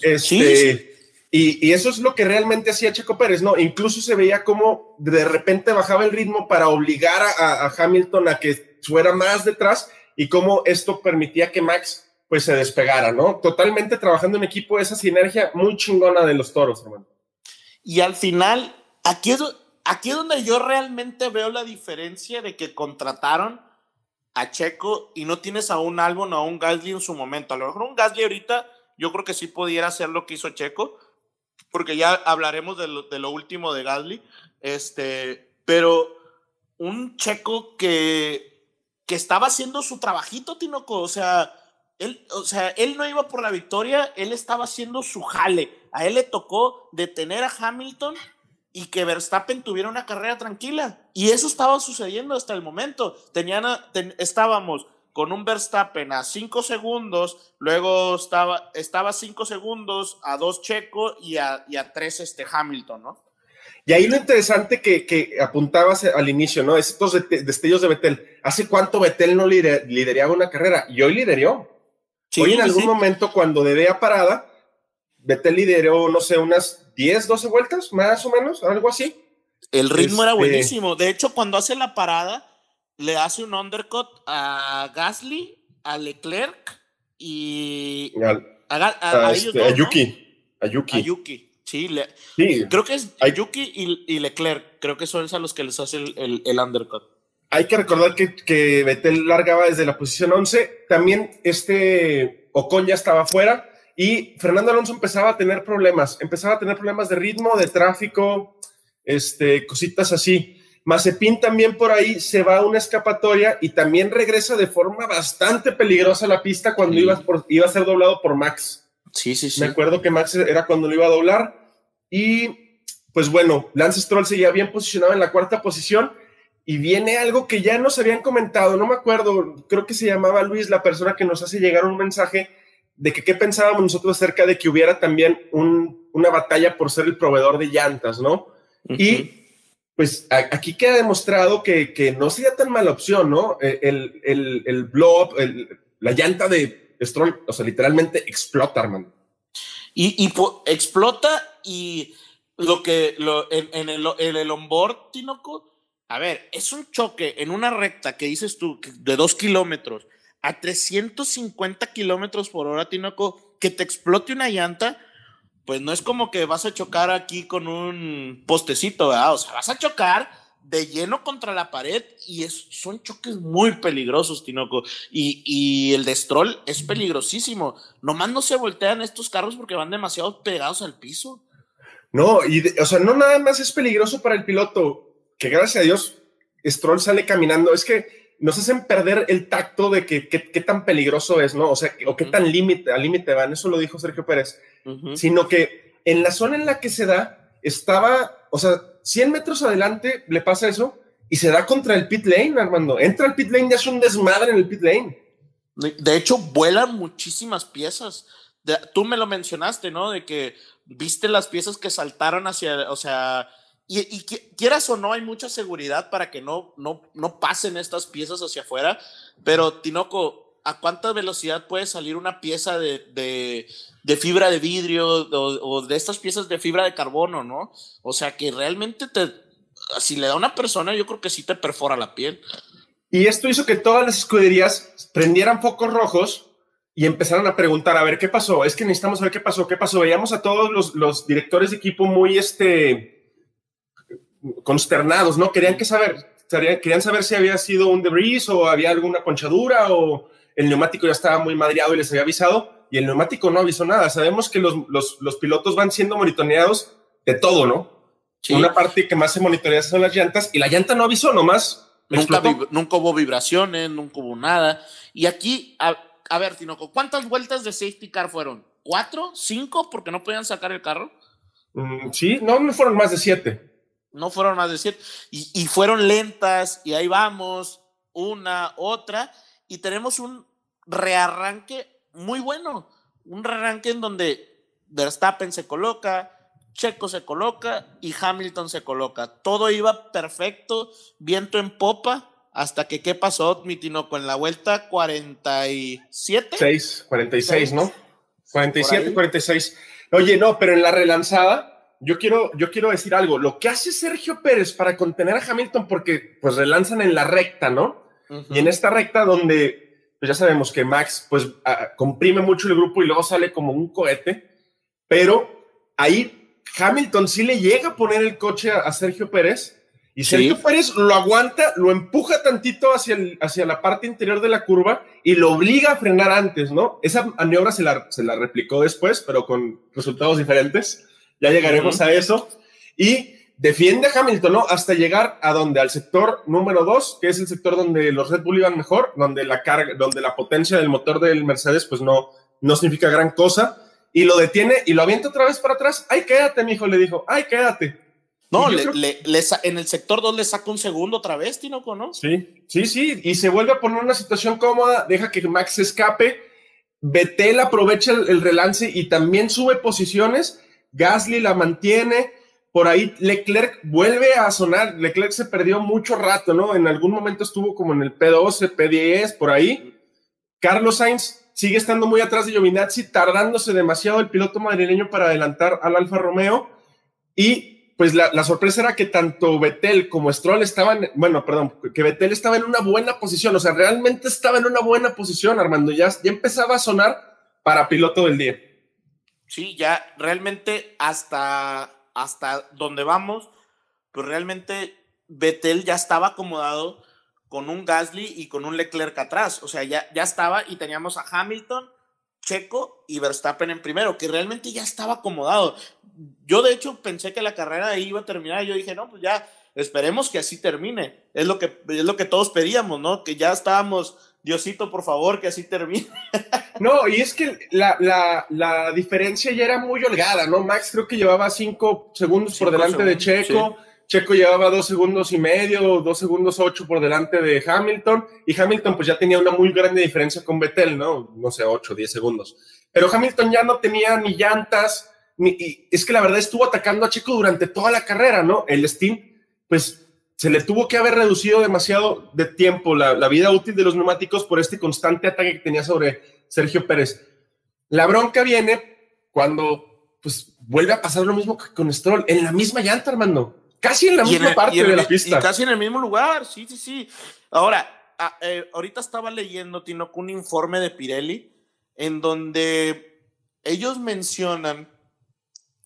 S4: este, Y, eso es lo que realmente hacía Checo Pérez, ¿no? Incluso se veía como de repente bajaba el ritmo para obligar a, Hamilton a que fuera más detrás y cómo esto permitía que Max pues se despegara, ¿no? Totalmente trabajando en equipo, esa sinergia muy chingona de los toros, hermano.
S3: Y al final, aquí es, aquí es donde yo realmente veo la diferencia de que contrataron a Checo y no tienes a un Albon o a un Gasly en su momento. A lo mejor un Gasly ahorita yo creo que sí pudiera hacer lo que hizo Checo, porque ya hablaremos de lo, último de Gasly, este, pero un Checo que, que estaba haciendo su trabajito, Tinoco, o sea, él, o sea, él no iba por la victoria, él estaba haciendo su jale. A él le tocó detener a Hamilton y que Verstappen tuviera una carrera tranquila. Y eso estaba sucediendo hasta el momento. Tenían estábamos con un Verstappen a cinco segundos, luego estaba, estaba segundos a dos Checo y a, y a tres este Hamilton, ¿no?
S4: Y ahí lo interesante que, que apuntabas al inicio, ¿no? Estos destellos de Betel. ¿Hace cuánto Betel no lideraba una carrera? Y hoy lideró. Hoy en algún momento, cuando de parada, Betel lideró, no sé, unas 10, 12 vueltas, más o menos, algo así.
S3: El ritmo era este, buenísimo. De hecho, cuando hace la parada, le hace un undercut a Gasly, a Leclerc y
S4: a, este, Yuki.
S3: A Yuki. A Yuki. Sí, creo que es a Yuki y, Leclerc. Creo que son esos a los que les hace el, el, undercut.
S4: Hay que recordar que, que Betel largaba desde la posición 11. También este Ocon ya estaba fuera y Fernando Alonso empezaba a tener problemas, empezaba a tener problemas de ritmo, de tráfico, este, cositas así. Mazepin también por ahí se va a una escapatoria y también regresa de forma bastante peligrosa a la pista cuando iba, iba a ser doblado por Max.
S3: Sí, sí, sí.
S4: Me acuerdo que Max era cuando lo iba a doblar. Y pues bueno, Lance Stroll seguía bien posicionado en la cuarta posición y viene algo que ya nos habían comentado, no me acuerdo, creo que se llamaba Luis, la persona que nos hace llegar un mensaje de que qué pensábamos nosotros acerca de que hubiera también una batalla por ser el proveedor de llantas, ¿no? Y pues aquí queda demostrado que, no sería tan mala opción, ¿no? E, el, el, el blow up, la llanta de Stroll, o sea, literalmente explota, hermano.
S3: Y, explota y lo que lo, en, el, en el onboard, Tinoco, a ver, es un choque en una recta que dices tú de dos kilómetros a 350 kilómetros por hora, Tinoco, que te explote una llanta, pues no es como que vas a chocar aquí con un postecito, ¿verdad? O sea, vas a chocar de lleno contra la pared y es, son choques muy peligrosos, Tinoco. Y, y el de Stroll es peligrosísimo. Nomás no se voltean estos carros porque van demasiado pegados al piso.
S4: No, y o sea, no nada más es peligroso para el piloto, que gracias a Dios Stroll sale caminando. Es que nos hacen perder el tacto de que, qué tan peligroso es, ¿no? O sea, o qué tan límite, al límite van, eso lo dijo Sergio Pérez, sino que en la zona en la que se da, estaba, o sea, 100 metros adelante le pasa eso y se da contra el pit lane, Armando. Entra al pit lane y hace un desmadre en el pit lane.
S3: De hecho, vuelan muchísimas piezas. tú me lo mencionaste, ¿no? De que viste las piezas que saltaron hacia, o sea, y, quieras o no, hay mucha seguridad para que no, no, no pasen estas piezas hacia afuera, pero Tinoco, ¿a cuánta velocidad puede salir una pieza de, de, fibra de vidrio o, de estas piezas de fibra de carbono, no? O sea que realmente te, si le da a una persona, yo creo que sí te perfora la piel.
S4: Y esto hizo que todas las escuderías prendieran focos rojos y empezaron a preguntar, a ver, ¿qué pasó? Es que necesitamos saber qué pasó, qué pasó. Veíamos a todos los, los directores de equipo muy, este, consternados, ¿no? Querían que saber, querían saber si había sido un debris o había alguna ponchadura o el neumático ya estaba muy madreado y les había avisado y el neumático no avisó nada. Sabemos que los, los, pilotos van siendo monitoreados de todo, ¿no? Una parte que más se monitorea son las llantas y la llanta no avisó nomás.
S3: Nunca, nunca hubo vibraciones, nunca hubo nada. Y aquí, a, ver, Tinoco, ¿cuántas vueltas de safety car fueron? ¿Cuatro? ¿Cinco? Porque no podían sacar el carro.
S4: Mm, sí, no, no fueron más de siete
S3: no fueron más de siete, y, fueron lentas, y ahí vamos, una, otra, y tenemos un rearranque muy bueno, un rearranque en donde Verstappen se coloca, Checo se coloca y Hamilton se coloca. Todo iba perfecto, viento en popa hasta que, ¿qué pasó, mi Tinoco? En la vuelta 47.
S4: 6, 46, ¿no? 47, 46. Oye, no, pero en la relanzada, yo quiero, yo quiero decir algo. Lo que hace Sergio Pérez para contener a Hamilton, porque pues relanzan en la recta, ¿no? Y en esta recta donde, pues ya sabemos que Max, pues comprime mucho el grupo y luego sale como un cohete, pero ahí Hamilton sí le llega a poner el coche a, Sergio Pérez. Y Sergio Pérez lo aguanta, lo empuja tantito hacia, el, hacia la parte interior de la curva y lo obliga a frenar antes, ¿no? Esa maniobra se la, se la replicó después, pero con resultados diferentes. Ya llegaremos a eso. Y defiende a Hamilton, ¿no? Hasta llegar a donde, al sector número dos, que es el sector donde los Red Bull iban mejor, donde la carga, donde la potencia del motor del Mercedes, pues no, no significa gran cosa. Y lo detiene y lo avienta otra vez para atrás. Ay, quédate, mi hijo, le dijo. Ay, quédate.
S3: No, le, en el sector 2 le saca un segundo otra vez, Tinoco, ¿no?
S4: Sí, sí, sí. Y se vuelve a poner una situación cómoda, deja que Max escape. Vettel aprovecha el, relance y también sube posiciones. Gasly la mantiene. Por ahí Leclerc vuelve a sonar. Leclerc se perdió mucho rato, ¿no? En algún momento estuvo como en el P12, P10, por ahí. Carlos Sainz sigue estando muy atrás de Giovinazzi, tardándose demasiado el piloto madrileño para adelantar al Alfa Romeo. Y pues la, sorpresa era que tanto Betel como Stroll estaban, bueno, perdón, que Betel estaba en una buena posición, o sea, realmente estaba en una buena posición, Armando, ya, ya empezaba a sonar para piloto del día.
S3: Sí, ya realmente hasta, hasta donde vamos, pues realmente Betel ya estaba acomodado con un Gasly y con un Leclerc atrás, o sea, ya, ya estaba y teníamos a Hamilton, Checo y Verstappen en primero, que realmente ya estaba acomodado yo de hecho pensé que la carrera ahí iba a terminar y yo dije, no, pues ya, esperemos que así termine. Es lo que, es lo que todos pedíamos, ¿no? Que ya estábamos, Diosito, por favor, que así termine. <laughs>
S4: No, y es que la, la, la diferencia ya era muy holgada, ¿no? Max creo que llevaba cinco segundos por delante de Checo. Checo llevaba dos segundos y medio, dos segundos ocho por delante de Hamilton, y Hamilton pues ya tenía una muy grande diferencia con Vettel, ¿no? No sé, ocho, diez segundos. Pero Hamilton ya no tenía ni llantas, y es que la verdad estuvo atacando a Checo durante toda la carrera, ¿no? El Steam, pues se le tuvo que haber reducido demasiado de tiempo la, vida útil de los neumáticos por este constante ataque que tenía sobre Sergio Pérez. La bronca viene cuando pues vuelve a pasar lo mismo que con Stroll, en la misma llanta, hermano. Casi en la misma parte de la pista.
S3: casi en el mismo lugar, sí, sí, sí. Ahora, eh, ahorita estaba leyendo, Tino, un informe de Pirelli en donde ellos mencionan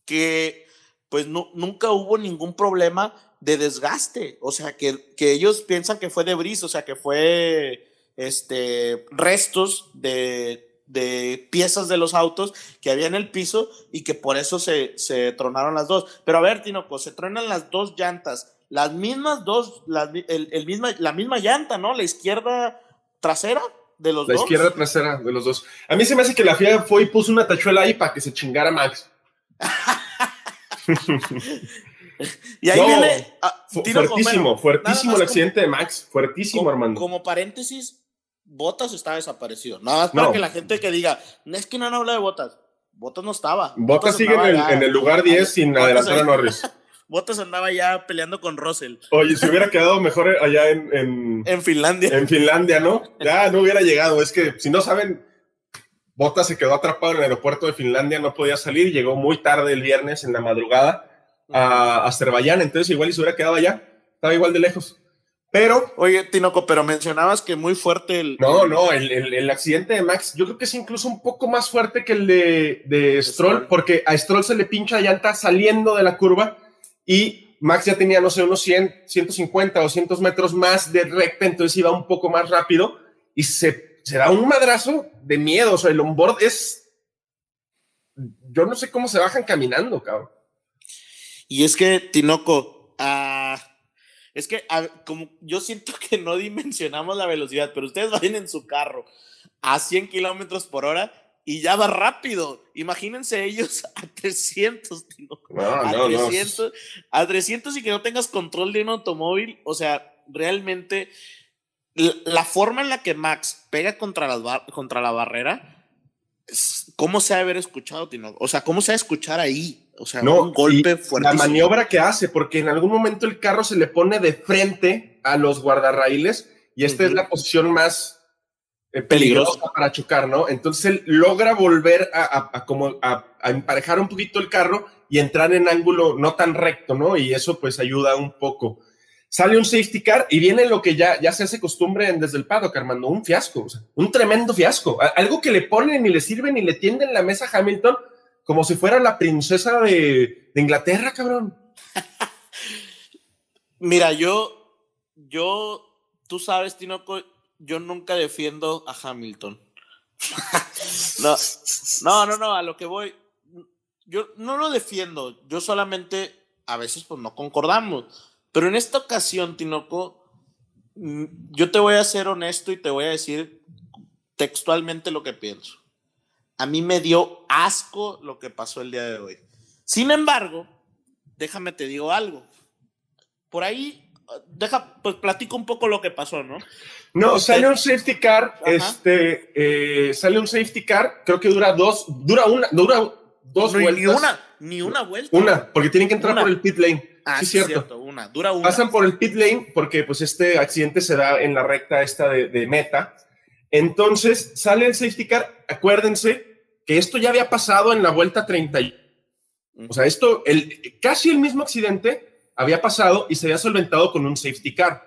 S3: que pues no, nunca hubo ningún problema de desgaste, o sea, que, que ellos piensan que fue de bris, o sea, que fue este, restos de, de, piezas de los autos que había en el piso y que por eso se, se tronaron las dos. Pero a ver, Tinoco, se tronan las dos llantas, las mismas dos, el, el misma, la misma llanta, ¿no? La izquierda trasera de los
S4: dos. La izquierda trasera de los dos. A mí se me hace que la FIA fue y puso una tachuela ahí para que se chingara Max. <laughs> <laughs>
S3: y ahí viene. Ah,
S4: fuertísimo, fuertísimo el accidente de Max. Fuertísimo, Armando.
S3: Como paréntesis, Botas está desaparecido. Nada más para que la gente que diga, es que no han hablado de Botas. Botas no estaba.
S4: Botas, sigue en el, lugar 10 sin adelantar a Norris. <laughs>
S3: Botas andaba ya peleando con Russell.
S4: Oye, se hubiera quedado mejor allá en, <laughs>
S3: en, Finlandia.
S4: En Finlandia, ¿no? Ya no hubiera llegado. Es que si no saben, Bottas se quedó atrapado en el aeropuerto de Finlandia, no podía salir, llegó muy tarde el viernes en la madrugada a Azerbaiyán, entonces igual y se hubiera quedado allá, estaba igual de lejos. Pero.
S3: Oye, Tinoco, pero mencionabas que muy fuerte el.
S4: No, no, el, accidente de Max, yo creo que es incluso un poco más fuerte que el de, de Stroll, porque a Stroll se le pincha la llanta saliendo de la curva y Max ya tenía, no sé, unos 100, 150 o 200 metros más de recta, entonces iba un poco más rápido y se se da un madrazo de miedo. O sea, el onboard es. Yo no sé cómo se bajan caminando, cabrón.
S3: Y es que, Tinoco, ah, es que como yo siento que no dimensionamos la velocidad, pero ustedes van en su carro a 100 kilómetros por hora y ya va rápido. Imagínense ellos <laughs> a 300, Tinoco. No, a, 300 a 300 y que no tengas control de un automóvil. O sea, realmente la forma en la que Max pega contra la, contra la barrera, ¿cómo se ha haber escuchado, Tino? O sea, ¿cómo se ha escuchar ahí? O sea, un golpe fuerte.
S4: La maniobra que hace, porque en algún momento el carro se le pone de frente a los guardarraíles y esta es
S3: Ujú.
S4: la posición más eh,
S3: Peligrosa.
S4: peligrosa para chocar, ¿no? Entonces él logra volver a, a- a como a, a emparejar un poquito el carro y entrar en ángulo no tan recto, ¿no? Y eso pues ayuda un poco. Sale un safety car y viene lo que ya, ya se hace costumbre en- desde el paddock, Armando, un fiasco, un tremendo fiasco. Algo que le ponen y le sirven y le tienden la mesa a Hamilton como si fuera la princesa de, de Inglaterra, cabrón. <laughs>
S3: Mira, yo, yo, tú sabes, Tinoco, yo nunca defiendo a Hamilton. <laughs> no, no, no, no, a lo que voy, yo no lo defiendo, yo solamente a veces pues no concordamos, pero en esta ocasión, Tinoco, mm, yo te voy a ser honesto y te voy a decir textualmente lo que pienso. A mí me dio asco lo que pasó el día de hoy. Sin embargo, déjame te digo algo. Por ahí, deja, pues platico un poco lo que pasó, ¿no?
S4: No,
S3: Usted-
S4: sale un safety car,
S3: Ajá.
S4: este, eh, sale un safety car, creo que dura dos, dura una, dura dos
S3: No,
S4: vueltas.
S3: ni una, ni una vuelta.
S4: Una, porque tienen que entrar
S3: Una.
S4: por el pit lane.
S3: Ah,
S4: sí, cierto.
S3: una, dura una.
S4: Pasan por el pit lane porque pues este accidente se da en la recta esta de, de meta. Entonces sale el safety car. Acuérdense que esto ya había pasado en la vuelta 30. y- O sea, esto, el, casi el mismo accidente había pasado y se había solventado con un safety car.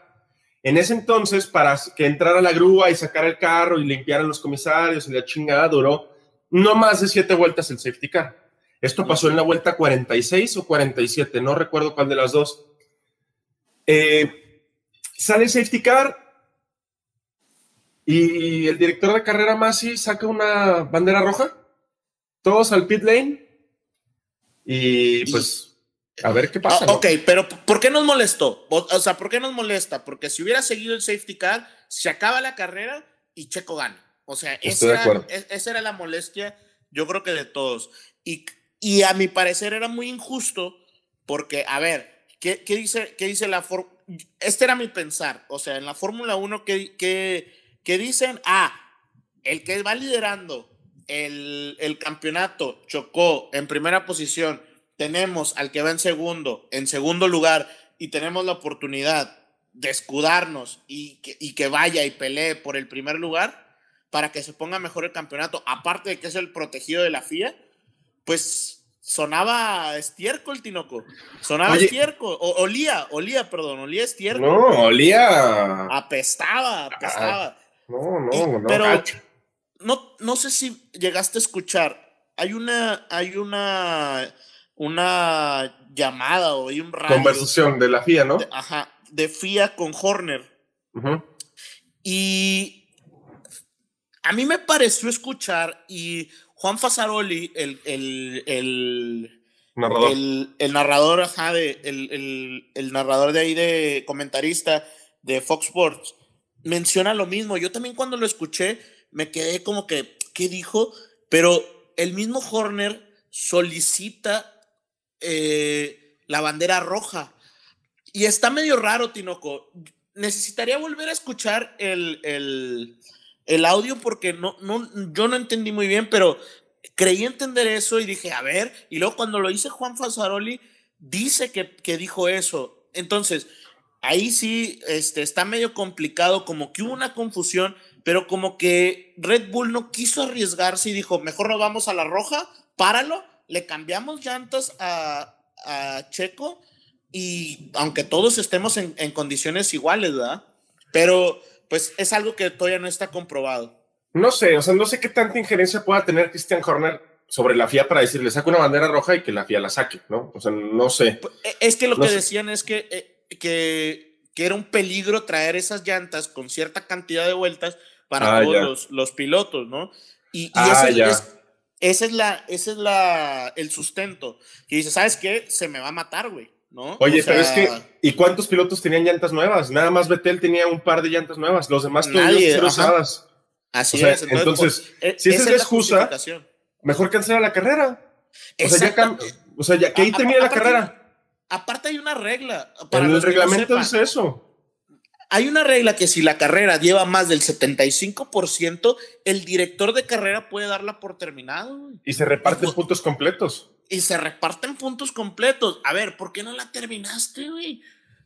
S4: En ese entonces, para que entrara la grúa y sacara el carro y limpiaran los comisarios y la chingada duró no más de siete vueltas el safety car. Esto pasó en la vuelta 46 o 47, no recuerdo cuál de las dos. Eh, sale el safety car y el director de carrera Masi saca una bandera roja. Todos al pit lane y pues a ver qué pasa.
S3: Ah,
S4: ¿no?
S3: ok, pero ¿por qué nos molestó? O, o sea, ¿por qué nos molesta? Porque si hubiera seguido el safety car, se acaba la carrera y Checo gana. O sea, esa e- esa era la molestia, yo creo que de todos. Y, y a mi parecer era muy injusto porque, a ver, ¿qué, qué dice, qué dice la Fórmula? Este era mi pensar. O sea, en la Fórmula 1, ¿qué, qué, qué dicen? Ah, el que va liderando el, el campeonato chocó en primera posición. Tenemos al que va en segundo, en segundo lugar, y tenemos la oportunidad de escudarnos y que, y que vaya y pelee por el primer lugar para que se ponga mejor el campeonato, aparte de que es el protegido de la FIA, pues sonaba estiércol, Tinoco. Sonaba
S4: Oye.
S3: estiércol. O, olía, olía, perdón, olía estiércol.
S4: No, olía.
S3: Apestaba, apestaba.
S4: No, no,
S3: Y-
S4: no.
S3: pero-
S4: gacho.
S3: no, no sé si llegaste a escuchar. Hay una, hay una, una llamada o hay un radio.
S4: Conversación de la FIA, ¿no?
S3: de- ajá, de FIA con Horner. Y a mí me pareció escuchar y Juan Fasaroli, el, el, el,
S4: Narrador.
S3: el, el narrador, ajá, de, el, el- el narrador de ahí de comentarista de Fox Sports, menciona lo mismo. Yo también cuando lo escuché me quedé como que, ¿qué dijo? Pero el mismo Horner solicita eh, la bandera roja. Y está medio raro, Tinoco. Necesitaría volver a escuchar el, el, el audio porque no, no, yo no entendí muy bien, pero creí entender eso y dije, a ver, y luego cuando lo dice Juan Fasaroli, dice que, que dijo eso. Entonces, ahí sí este, está medio complicado, como que hubo una confusión, pero como que Red Bull no quiso arriesgarse y dijo, mejor nos vamos a la roja, páralo, le cambiamos llantas a, a Checo y aunque todos estemos en, en condiciones iguales, ¿verdad? Pero pues es algo que todavía no está comprobado.
S4: No sé, o sea, no sé qué tanta injerencia pueda tener Christian Horner sobre la FIA para decirle, saca una bandera roja y que la FIA la saque, ¿no? O sea, no sé.
S3: Pues, e- Es que lo
S4: No
S3: que
S4: sé.
S3: decían es que, eh, que, que era un peligro traer esas llantas con cierta cantidad de vueltas para
S4: Ah,
S3: todos los, los pilotos, ¿no? Y, y
S4: Ah,
S3: ese, es, ese es la, ese es la, el sustento. Que dice, ¿sabes qué? Se me va a matar, güey, ¿no?
S4: Oye,
S3: O
S4: pero es
S3: sea,
S4: que, ¿y cuántos pilotos tenían llantas nuevas? Nada más Betel tenía un par de llantas nuevas, los demás ser
S3: ajá.
S4: usadas.
S3: Así
S4: o sea,
S3: es.
S4: entonces,
S3: pues, e-
S4: si esa es la excusa. Mejor cancela la carrera. O sea, ya, o sea, ya que ahí
S3: A- a-
S4: termine la
S3: aparte-
S4: carrera.
S3: Aparte hay una regla. Para
S4: En el
S3: no
S4: reglamento dice eso.
S3: Hay una regla que si la carrera lleva más del 75%, el director de carrera puede darla por terminado.
S4: Y se reparten puntos completos.
S3: Y se reparten puntos completos. A ver, ¿por qué no la terminaste, güey?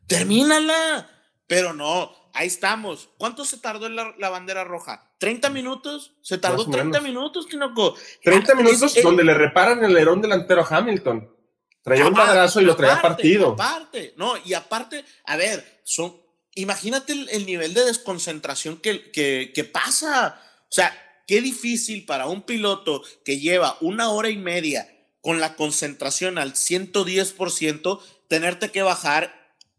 S3: Termínala. Pero no, ahí estamos. ¿Cuánto se tardó en la, bandera roja? ¿30 minutos? ¿Se tardó 30 minutos, Tinoco?
S4: 30 ah, minutos donde le reparan el alerón delantero a Hamilton. Traía un madrazo y lo traía partido.
S3: Aparte, no, y aparte, a ver, son, imagínate el, nivel de desconcentración que, que, que pasa. O sea, qué difícil para un piloto que lleva una hora y media con la concentración al 110%, tenerte que bajar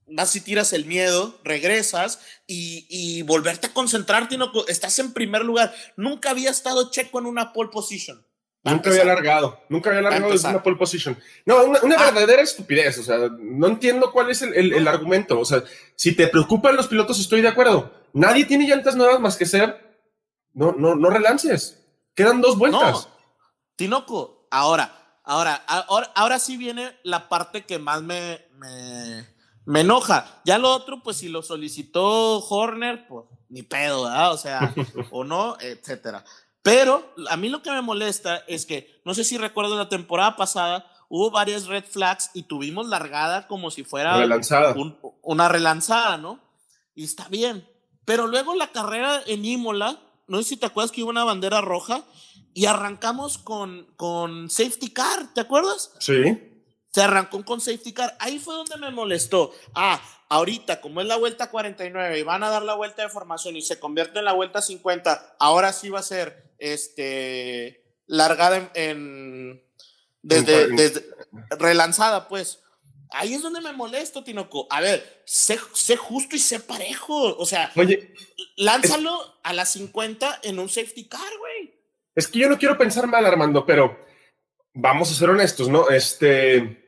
S3: vas y tiras el miedo, regresas y, volverte a concentrarte. No, estás en primer lugar. Nunca había estado Checo en una pole position.
S4: Nunca había largado, nunca había largado desde una pole position. No, una, ah. verdadera estupidez. O sea, no entiendo cuál es el, argumento. O sea, si te preocupan los pilotos, estoy de acuerdo. Nadie tiene llantas nuevas más que ser. No, no, no relances. Quedan dos vueltas.
S3: Tinoco, ahora, ahora, ahora, ahora sí viene la parte que más me, me me enoja. Ya lo otro, pues si lo solicitó Horner, pues ni pedo, ¿verdad? O sea, <laughs> o no, etcétera. Pero a mí lo que me molesta es que, no sé si recuerdo la temporada pasada, hubo varias red flags y tuvimos largada como si fuera una relanzada, ¿no? Y está bien. Pero luego la carrera en Imola, no sé si te acuerdas que hubo una bandera roja y arrancamos con, con safety car, ¿te acuerdas?
S4: Sí
S3: se arrancó con safety car. Ahí fue donde me molestó. Ah, ahorita, como es la vuelta 49 y van a dar la vuelta de formación y se convierte en la vuelta 50, ahora sí va a ser este largada en, desde, relanzada, pues. Ahí es donde me molesto, Tinoco. A ver, sé, justo y sé parejo. O sea,
S4: Oye,
S3: lánzalo a las 50 en un safety car, güey.
S4: Es que yo no quiero pensar mal, Armando, pero vamos a ser honestos, ¿no? Este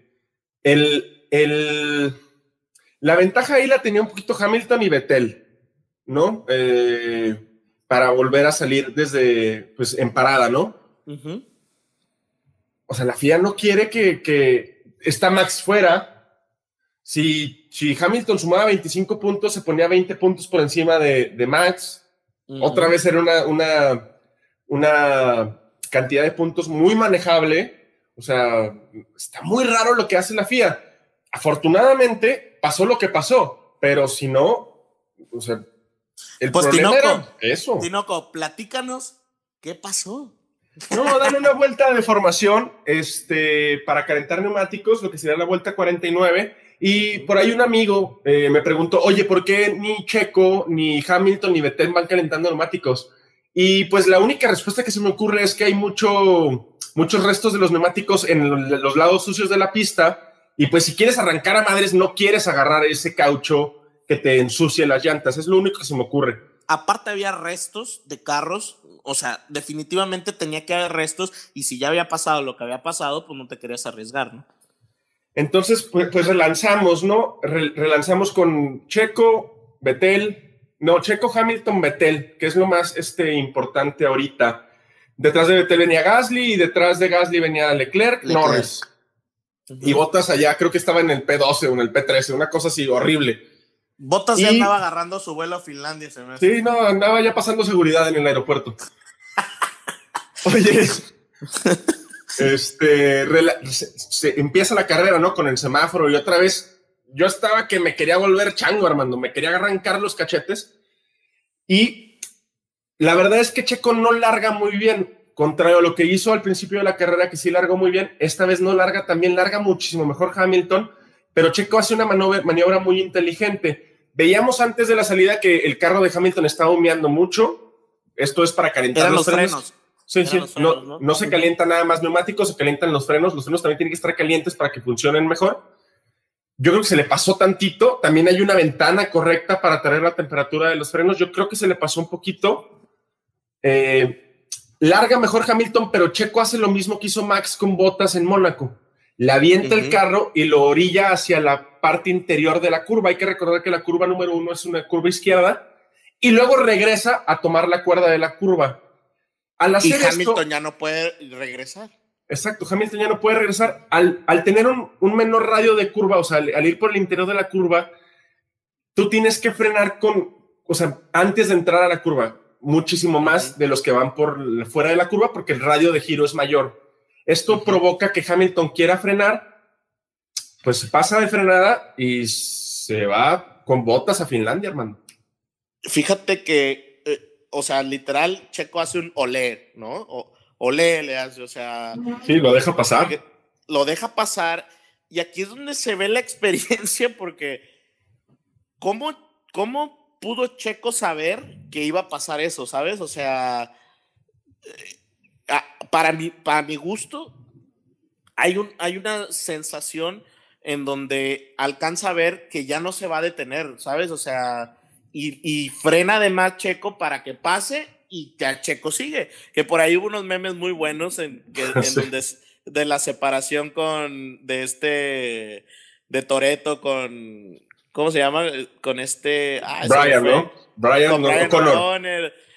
S4: el, la ventaja ahí la tenía un poquito Hamilton y Vettel, ¿no? Eh, para volver a salir desde, pues, en parada, ¿no? O sea, la FIA no quiere que, que está Max fuera. Si, si, Hamilton sumaba 25 puntos, se ponía 20 puntos por encima de, Max. Otra vez era una, una, una cantidad de puntos muy manejable o sea, está muy raro lo que hace la FIA. Afortunadamente pasó lo que pasó, pero si no, o sea, el pues problema era eso.
S3: Tinoco, platícanos qué pasó.
S4: No, dan una vuelta de formación este, para calentar neumáticos, lo que sería la vuelta 49. Y por ahí un amigo eh, me preguntó, oye, ¿por qué ni Checo, ni Hamilton, ni Vettel van calentando neumáticos? Y pues la única respuesta que se me ocurre es que hay mucho, muchos restos de los neumáticos en los lados sucios de la pista. Y pues si quieres arrancar a madres, no quieres agarrar ese caucho que te ensucie las llantas. Es lo único que se me ocurre.
S3: Aparte había restos de carros, o sea, definitivamente tenía que haber restos y si ya había pasado lo que había pasado, pues no te querías arriesgar, ¿no?
S4: Entonces, pues, pues relanzamos, ¿no? relanzamos con Checo, Betel, no, Checo Hamilton Vettel, que es lo más este, importante ahorita. Detrás de Vettel venía Gasly y detrás de Gasly venía Leclerc, Norris. Y Botas allá, creo que estaba en el P12 o en el P13, una cosa así horrible.
S3: Botas ya andaba agarrando su vuelo a Finlandia. Se me
S4: sí, no, andaba ya pasando seguridad en el aeropuerto. <laughs> Oye, este, se, empieza la carrera, ¿no? Con el semáforo y otra vez yo estaba que me quería volver chango, Armando, me quería arrancar los cachetes. Y la verdad es que Checo no larga muy bien, contrario a lo que hizo al principio de la carrera, que sí largó muy bien, esta vez no larga, también larga muchísimo mejor Hamilton, pero Checo hace una maniobra, muy inteligente. Veíamos antes de la salida que el carro de Hamilton estaba humeando mucho. Esto es para calentar los, frenos. Sí, sí, no, no se calienta nada más neumáticos, se calientan los frenos. Los frenos también tienen que estar calientes para que funcionen mejor. Yo creo que se le pasó tantito. También hay una ventana correcta para traer la temperatura de los frenos. Yo creo que se le pasó un poquito. Eh, larga mejor Hamilton, pero Checo hace lo mismo que hizo Max con botas en Mónaco. Le avienta el carro y lo orilla hacia la parte interior de la curva. Hay que recordar que la curva número uno es una curva izquierda y luego regresa a tomar la cuerda de la curva.
S3: Al hacer y Hamilton ya no puede regresar.
S4: Exacto, Hamilton ya no puede regresar. Al, tener un, menor radio de curva, o sea, al, ir por el interior de la curva, tú tienes que frenar con, o sea, antes de entrar a la curva, muchísimo más de los que van por fuera de la curva porque el radio de giro es mayor. Esto provoca que Hamilton quiera frenar, pues pasa de frenada y se va con botas a Finlandia, hermano.
S3: Fíjate que, eh, o sea, literal, Checo hace un olé, ¿no? O, olé le hace, o sea.
S4: Sí, lo deja pasar.
S3: Lo deja pasar. Y aquí es donde se ve la experiencia, porque ¿cómo, cómo pudo Checo saber que iba a pasar eso, sabes? O sea, eh, para mi, para mi gusto, hay, un, hay una sensación en donde alcanza a ver que ya no se va a detener, ¿sabes? O sea, y, frena además Checo para que pase y ya Checo sigue. Que por ahí hubo unos memes muy buenos en, <laughs> donde de la separación con de este de Toreto con ¿cómo se llama? Con este
S4: ah, Brian, ¿no? Brian,
S3: Brian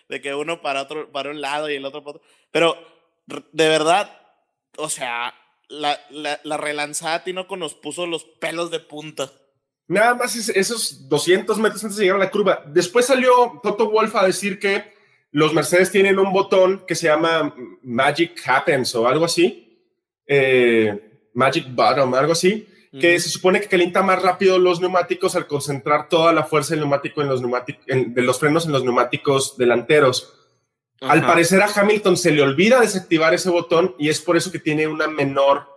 S3: de que uno para otro para un lado y el otro para otro. Pero de verdad, o sea, la, la, la relanzada Tinoco nos puso los pelos de punta.
S4: Nada más esos 200 metros antes de llegar a la curva. Después salió Toto Wolf a decir que los Mercedes tienen un botón que se llama Magic Happens o algo así. Eh, Magic Bottom, algo así. Que se supone que calienta más rápido los neumáticos al concentrar toda la fuerza del neumático en los, neumáticos, de los frenos en los neumáticos delanteros. Al parecer a Hamilton se le olvida desactivar ese botón y es por eso que tiene una menor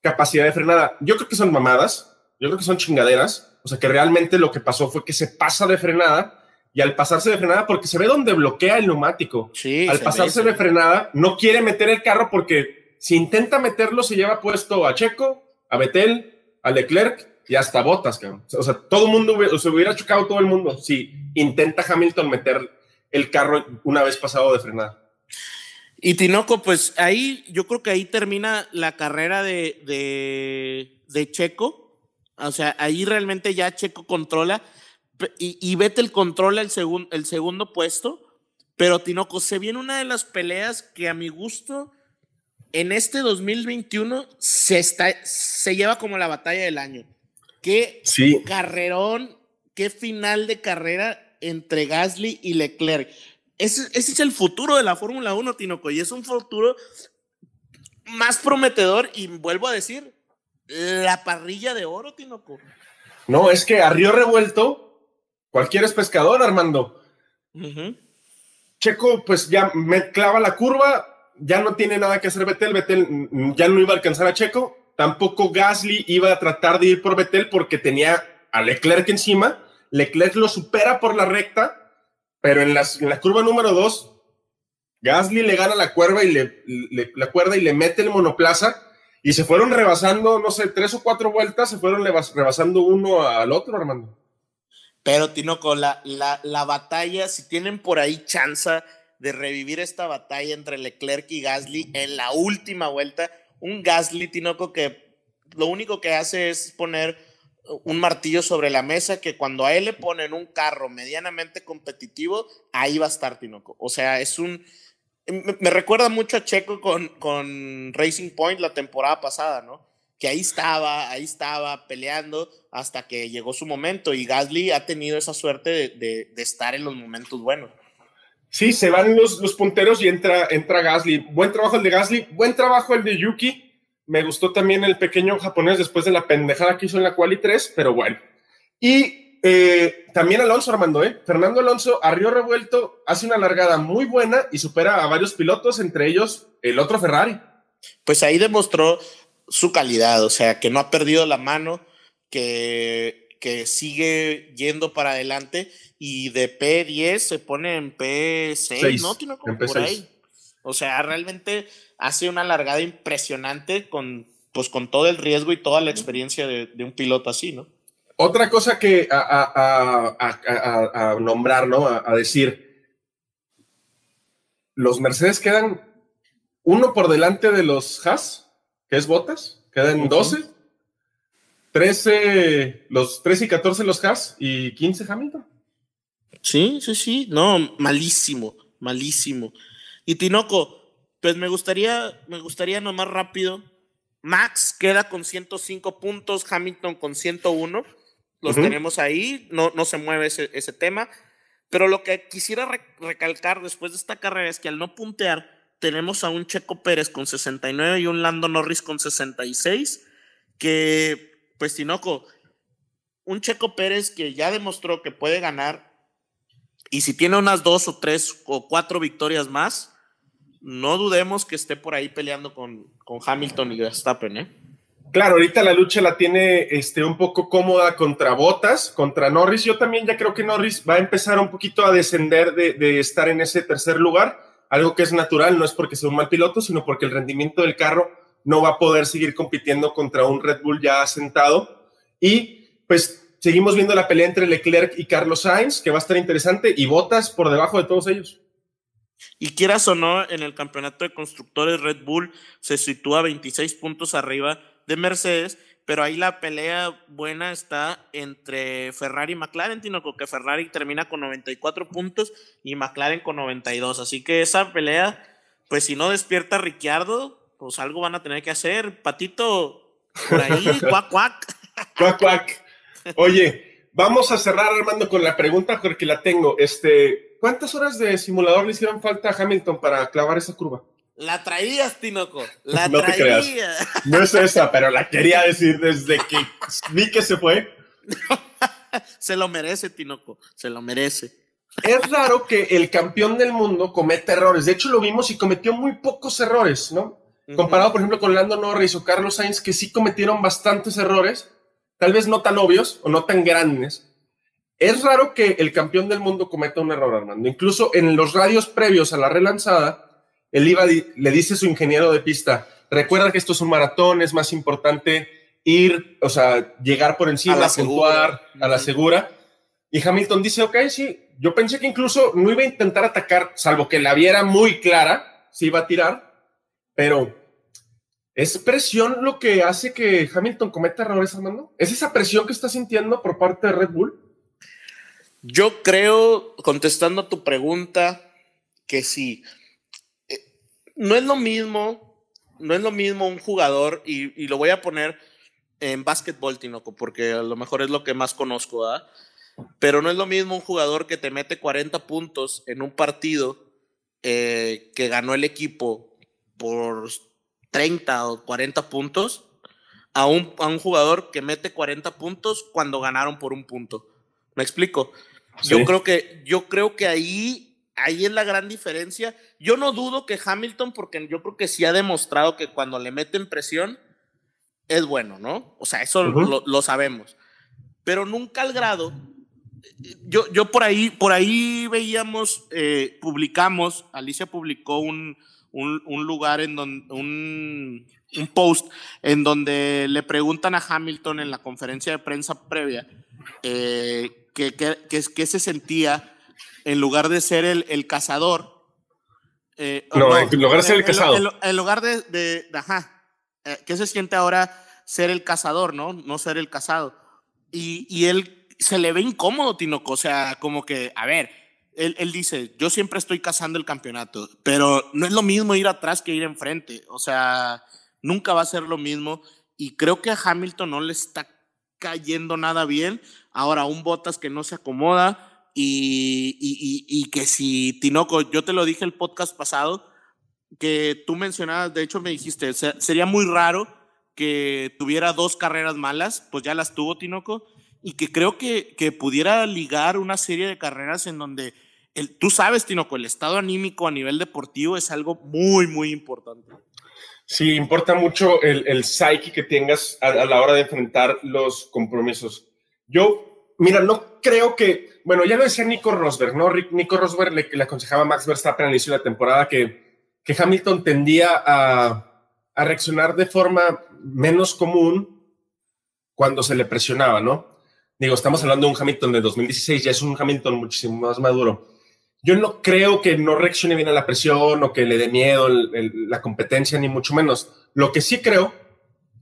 S4: capacidad de frenada. Yo creo que son mamadas, yo creo que son chingaderas, o sea que realmente lo que pasó fue que se pasa de frenada y al pasarse de frenada, porque se ve donde bloquea el neumático, al pasarse de frenada no quiere meter el carro porque si intenta meterlo se lleva puesto a Checo, a Betel, a Leclerc y hasta Botas. O sea, todo el mundo se hubiera chocado todo el mundo si intenta Hamilton meter el carro una vez pasado de frenada.
S3: Y Tinoco, pues ahí yo creo que ahí termina la carrera de, de, Checo. O sea, ahí realmente ya Checo controla y, y el controla el, el segundo puesto. Pero Tinoco, se viene una de las peleas que a mi gusto en este 2021 se, está, se lleva como la batalla del año. Qué carrerón, qué final de carrera entre Gasly y Leclerc. Ese, es el futuro de la Fórmula 1, Tinoco, y es un futuro más prometedor y vuelvo a decir, la parrilla de oro, Tinoco.
S4: No, es que a río revuelto, cualquiera es pescador, Armando. Checo, pues ya me clava la curva, ya no tiene nada que hacer Betel, Betel ya no iba a alcanzar a Checo, tampoco Gasly iba a tratar de ir por Betel porque tenía a Leclerc encima Leclerc lo supera por la recta, pero en, la curva número 2, Gasly le gana la cuerda y le, la cuerda y le mete el monoplaza y se fueron rebasando, no sé, tres o cuatro vueltas, se fueron rebasando uno al otro, Armando.
S3: Pero, Tinoco, la, la, la batalla, si tienen por ahí chance de revivir esta batalla entre Leclerc y Gasly en la última vuelta, un Gasly, Tinoco, que lo único que hace es poner un martillo sobre la mesa que cuando a él le ponen un carro medianamente competitivo, ahí va a estar Tinoco. O sea, es un... Me, recuerda mucho a Checo con, con Racing Point la temporada pasada, ¿no? Que ahí estaba, ahí estaba peleando hasta que llegó su momento y Gasly ha tenido esa suerte de, de, estar en los momentos buenos.
S4: Sí, se van los, los punteros y entra, entra Gasly. Buen trabajo el de Gasly, buen trabajo el de Yuki me gustó también el pequeño japonés después de la pendejada que hizo en la quali 3, pero bueno. Y eh, también Alonso Armando, ¿eh? Fernando Alonso a Río Revuelto hace una largada muy buena y supera a varios pilotos, entre ellos el otro Ferrari.
S3: Pues ahí demostró su calidad, o sea, que no ha perdido la mano, que, que sigue yendo para adelante y de P10 se pone en P6, ¿no? Tiene como por ahí. O sea, realmente hace una largada impresionante con, pues, con todo el riesgo y toda la experiencia de, un piloto así, ¿no?
S4: Otra cosa que a, nombrar, ¿no? A, decir, los Mercedes quedan uno por delante de los Haas, que es Botas, quedan 12, 13, los 13 y 14 los Haas y 15 Hamilton.
S3: Sí, sí, sí, no, malísimo, malísimo. Y Tinoco, pues me gustaría, me gustaría nomás rápido. Max queda con 105 puntos, Hamilton con 101. Los tenemos ahí, no, no se mueve ese, ese tema. Pero lo que quisiera recalcar después de esta carrera es que al no puntear, tenemos a un Checo Pérez con 69 y un Lando Norris con 66. Que, pues, Tinoco, un Checo Pérez que ya demostró que puede ganar y si tiene unas dos o tres o cuatro victorias más, no dudemos que esté por ahí peleando con, con Hamilton y Verstappen, ¿eh?
S4: Claro, ahorita la lucha la tiene este, un poco cómoda contra Botas, contra Norris. Yo también ya creo que Norris va a empezar un poquito a descender de, de, estar en ese tercer lugar, algo que es natural, no es porque sea un mal piloto, sino porque el rendimiento del carro no va a poder seguir compitiendo contra un Red Bull ya asentado. Y pues seguimos viendo la pelea entre Leclerc y Carlos Sainz, que va a estar interesante, y Botas por debajo de todos ellos.
S3: Y quieras o no, en el campeonato de constructores Red Bull se sitúa 26 puntos arriba de Mercedes, pero ahí la pelea buena está entre Ferrari y McLaren, Tino, que Ferrari termina con 94 puntos y McLaren con 92. Así que esa pelea, pues si no despierta Ricciardo, pues algo van a tener que hacer. Patito, por ahí, <laughs> cuac, cuac.
S4: Cuac, cuac. Oye, vamos a cerrar, Armando, con la pregunta porque la tengo. Este, ¿Cuántas horas de simulador le hicieron falta a Hamilton para clavar esa curva?
S3: La traías, Tinoco. La no traía.
S4: No es esa, pero la quería decir desde que vi que se fue. <laughs>
S3: se lo merece, Tinoco. Se lo merece.
S4: Es raro que el campeón del mundo cometa errores. De hecho, lo vimos y cometió muy pocos errores, ¿no? Comparado, por ejemplo, con Lando Norris o Carlos Sainz, que sí cometieron bastantes errores, tal vez no tan obvios o no tan grandes. Es raro que el campeón del mundo cometa un error, Armando. Incluso en los radios previos a la relanzada, el IVA le dice a su ingeniero de pista, recuerda que esto es un maratón, es más importante ir, o sea, llegar por encima, puntuar a la segura. Y Hamilton dice, ok, sí, yo pensé que incluso no iba a intentar atacar, salvo que la viera muy clara, si iba a tirar, pero ¿es presión lo que hace que Hamilton cometa errores, Armando? ¿Es esa presión que está sintiendo por parte de Red Bull?
S3: Yo creo, contestando a tu pregunta, que sí no es lo mismo, no es lo mismo un jugador, y, lo voy a poner en básquetbol, Tinoco, porque a lo mejor es lo que más conozco, Pero no es lo mismo un jugador que te mete 40 puntos en un partido eh, que ganó el equipo por 30 o 40 puntos a un, a un jugador que mete 40 puntos cuando ganaron por un punto. ¿Me explico? Yo creo que yo creo que ahí ahí es la gran diferencia. Yo no dudo que Hamilton, porque yo creo que sí ha demostrado que cuando le meten presión es bueno, ¿no? O sea, eso lo, sabemos. Pero nunca al grado. Yo, yo por ahí, por ahí veíamos, eh, publicamos, Alicia publicó un, un, lugar en donde, un, un, post en donde le preguntan a Hamilton en la conferencia de prensa previa eh, que, que se sentía en lugar de ser el, el cazador.
S4: Eh, no, en lugar de ser el cazado.
S3: En, lugar de, de, ajá, eh, ¿qué se siente ahora ser el cazador, no? No ser el cazado. Y, y él se le ve incómodo, Tinoco, o sea, como que, a ver, él, él, dice, yo siempre estoy cazando el campeonato, pero no es lo mismo ir atrás que ir enfrente, o sea, nunca va a ser lo mismo. Y creo que a Hamilton no le está cayendo nada bien. Ahora, un Botas que no se acomoda, y, y, y, que si Tinoco, yo te lo dije el podcast pasado, que tú mencionabas, de hecho me dijiste, sería muy raro que tuviera dos carreras malas, pues ya las tuvo Tinoco, y que creo que, que pudiera ligar una serie de carreras en donde el, tú sabes, Tinoco, el estado anímico a nivel deportivo es algo muy, muy importante.
S4: Sí, importa mucho el, el psyche que tengas a, a la hora de enfrentar los compromisos. Yo, mira, no creo que bueno, ya lo decía Nico Rosberg, ¿no? Nico Rosberg le, le aconsejaba a Max Verstappen al inicio de la temporada que, que Hamilton tendía a, a reaccionar de forma menos común cuando se le presionaba, ¿no? Digo, estamos hablando de un Hamilton de 2016, ya es un Hamilton muchísimo más maduro. Yo no creo que no reaccione bien a la presión o que le dé miedo la competencia, ni mucho menos. Lo que sí creo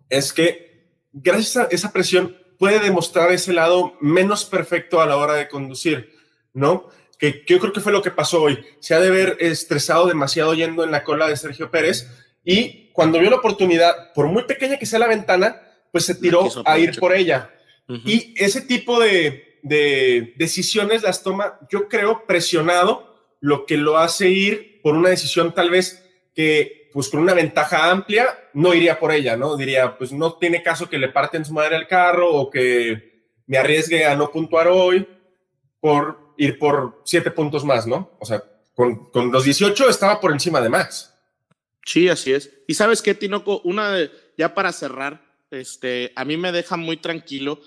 S4: es que gracias a esa presión puede demostrar ese lado menos perfecto a la hora de conducir, ¿no? Que, yo creo que fue lo que pasó hoy. Se ha de ver estresado demasiado yendo en la cola de Sergio Pérez y cuando vio la oportunidad, por muy pequeña que sea la ventana, pues se tiró a ir por ella. Y ese tipo de, de decisiones las toma, yo creo, presionado, lo que lo hace ir por una decisión tal vez que pues con una ventaja amplia, no iría por ella, ¿no? Diría, pues no tiene caso que le parten su madre al carro o que me arriesgue a no puntuar hoy por ir por siete puntos más, ¿no? O sea, con, con los 18 estaba por encima de Max.
S3: Sí, así es. Y sabes qué, Tinoco, una de, ya para cerrar, este, a mí me deja muy tranquilo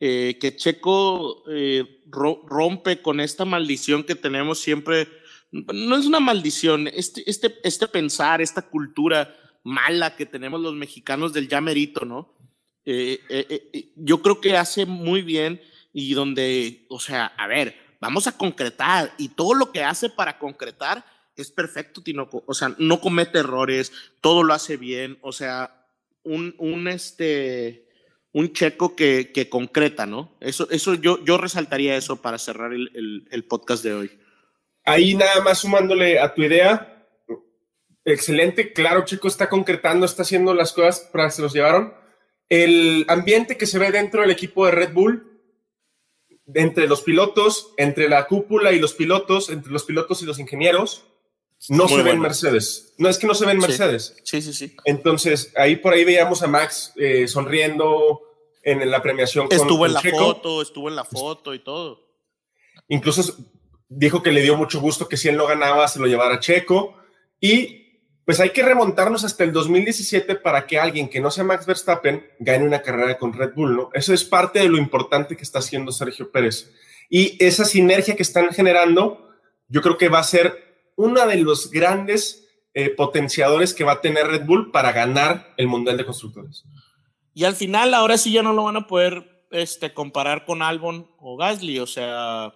S3: eh, que Checo eh, rompe con esta maldición que tenemos siempre. No es una maldición, este, este, este pensar, esta cultura mala que tenemos los mexicanos del ya merito, ¿no? Eh, yo creo que hace muy bien y donde, o sea, a ver, vamos a concretar y todo lo que hace para concretar es perfecto, Tinoco. O sea, no comete errores, todo lo hace bien. O sea, un, un este, un checo que, que, concreta, ¿no? Eso, eso yo, yo resaltaría eso para cerrar el, el, podcast de hoy.
S4: Ahí nada más sumándole a tu idea, excelente, claro, Checo está concretando, está haciendo las cosas para que se los llevaron. El ambiente que se ve dentro del equipo de Red Bull, entre los pilotos, entre la cúpula y los pilotos, entre los pilotos y los ingenieros, no se ven Mercedes. No es que no se ven Mercedes.
S3: Sí, sí, sí.
S4: Entonces, ahí por ahí veíamos a Max eh, sonriendo en la premiación.
S3: Estuvo en la foto, estuvo en la foto y todo.
S4: Incluso dijo que le dio mucho gusto que si él no ganaba se lo llevara a Checo. Y pues hay que remontarnos hasta el 2017 para que alguien que no sea Max Verstappen gane una carrera con Red Bull, ¿no? Eso es parte de lo importante que está haciendo Sergio Pérez. Y esa sinergia que están generando, yo creo que va a ser uno de los grandes eh, potenciadores que va a tener Red Bull para ganar el Mundial de Constructores.
S3: Y al final, ahora sí ya no lo van a poder este, comparar con Albon o Gasly, o sea,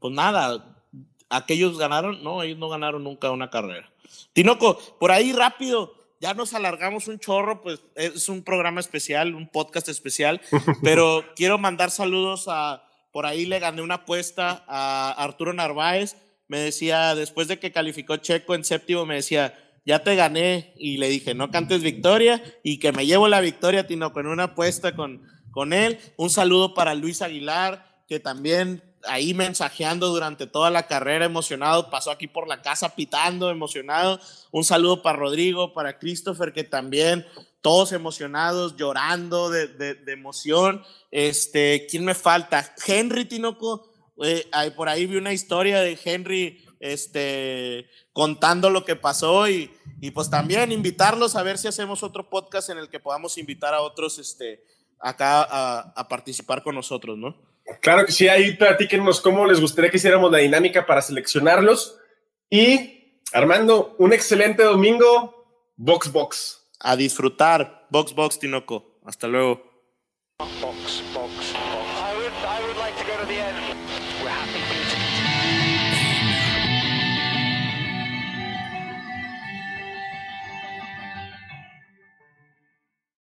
S3: pues nada, aquellos ganaron, no, ellos no ganaron nunca una carrera. Tinoco, por ahí rápido, ya nos alargamos un chorro, pues es un programa especial, un podcast especial, <laughs> pero quiero mandar saludos a, por ahí le gané una apuesta a Arturo Narváez, me decía, después de que calificó Checo en séptimo, me decía, ya te gané. Y le dije, no cantes victoria y que me llevo la victoria, Tino, con una apuesta con, con él. Un saludo para Luis Aguilar, que también ahí mensajeando durante toda la carrera, emocionado, pasó aquí por la casa pitando, emocionado. Un saludo para Rodrigo, para Christopher, que también todos emocionados, llorando de, de emoción. Este, ¿quién me falta? Henry Tinoco por ahí vi una historia de Henry este, contando lo que pasó y, y, pues también invitarlos a ver si hacemos otro podcast en el que podamos invitar a otros este, acá a, a participar con nosotros, ¿no?
S4: Claro que sí, ahí platíquenos cómo les gustaría que hiciéramos la dinámica para seleccionarlos. Y Armando, un excelente domingo, Box Box.
S3: A disfrutar, Box Box Tinoco. Hasta luego. Box, box, box. I would, I would like to go to the end.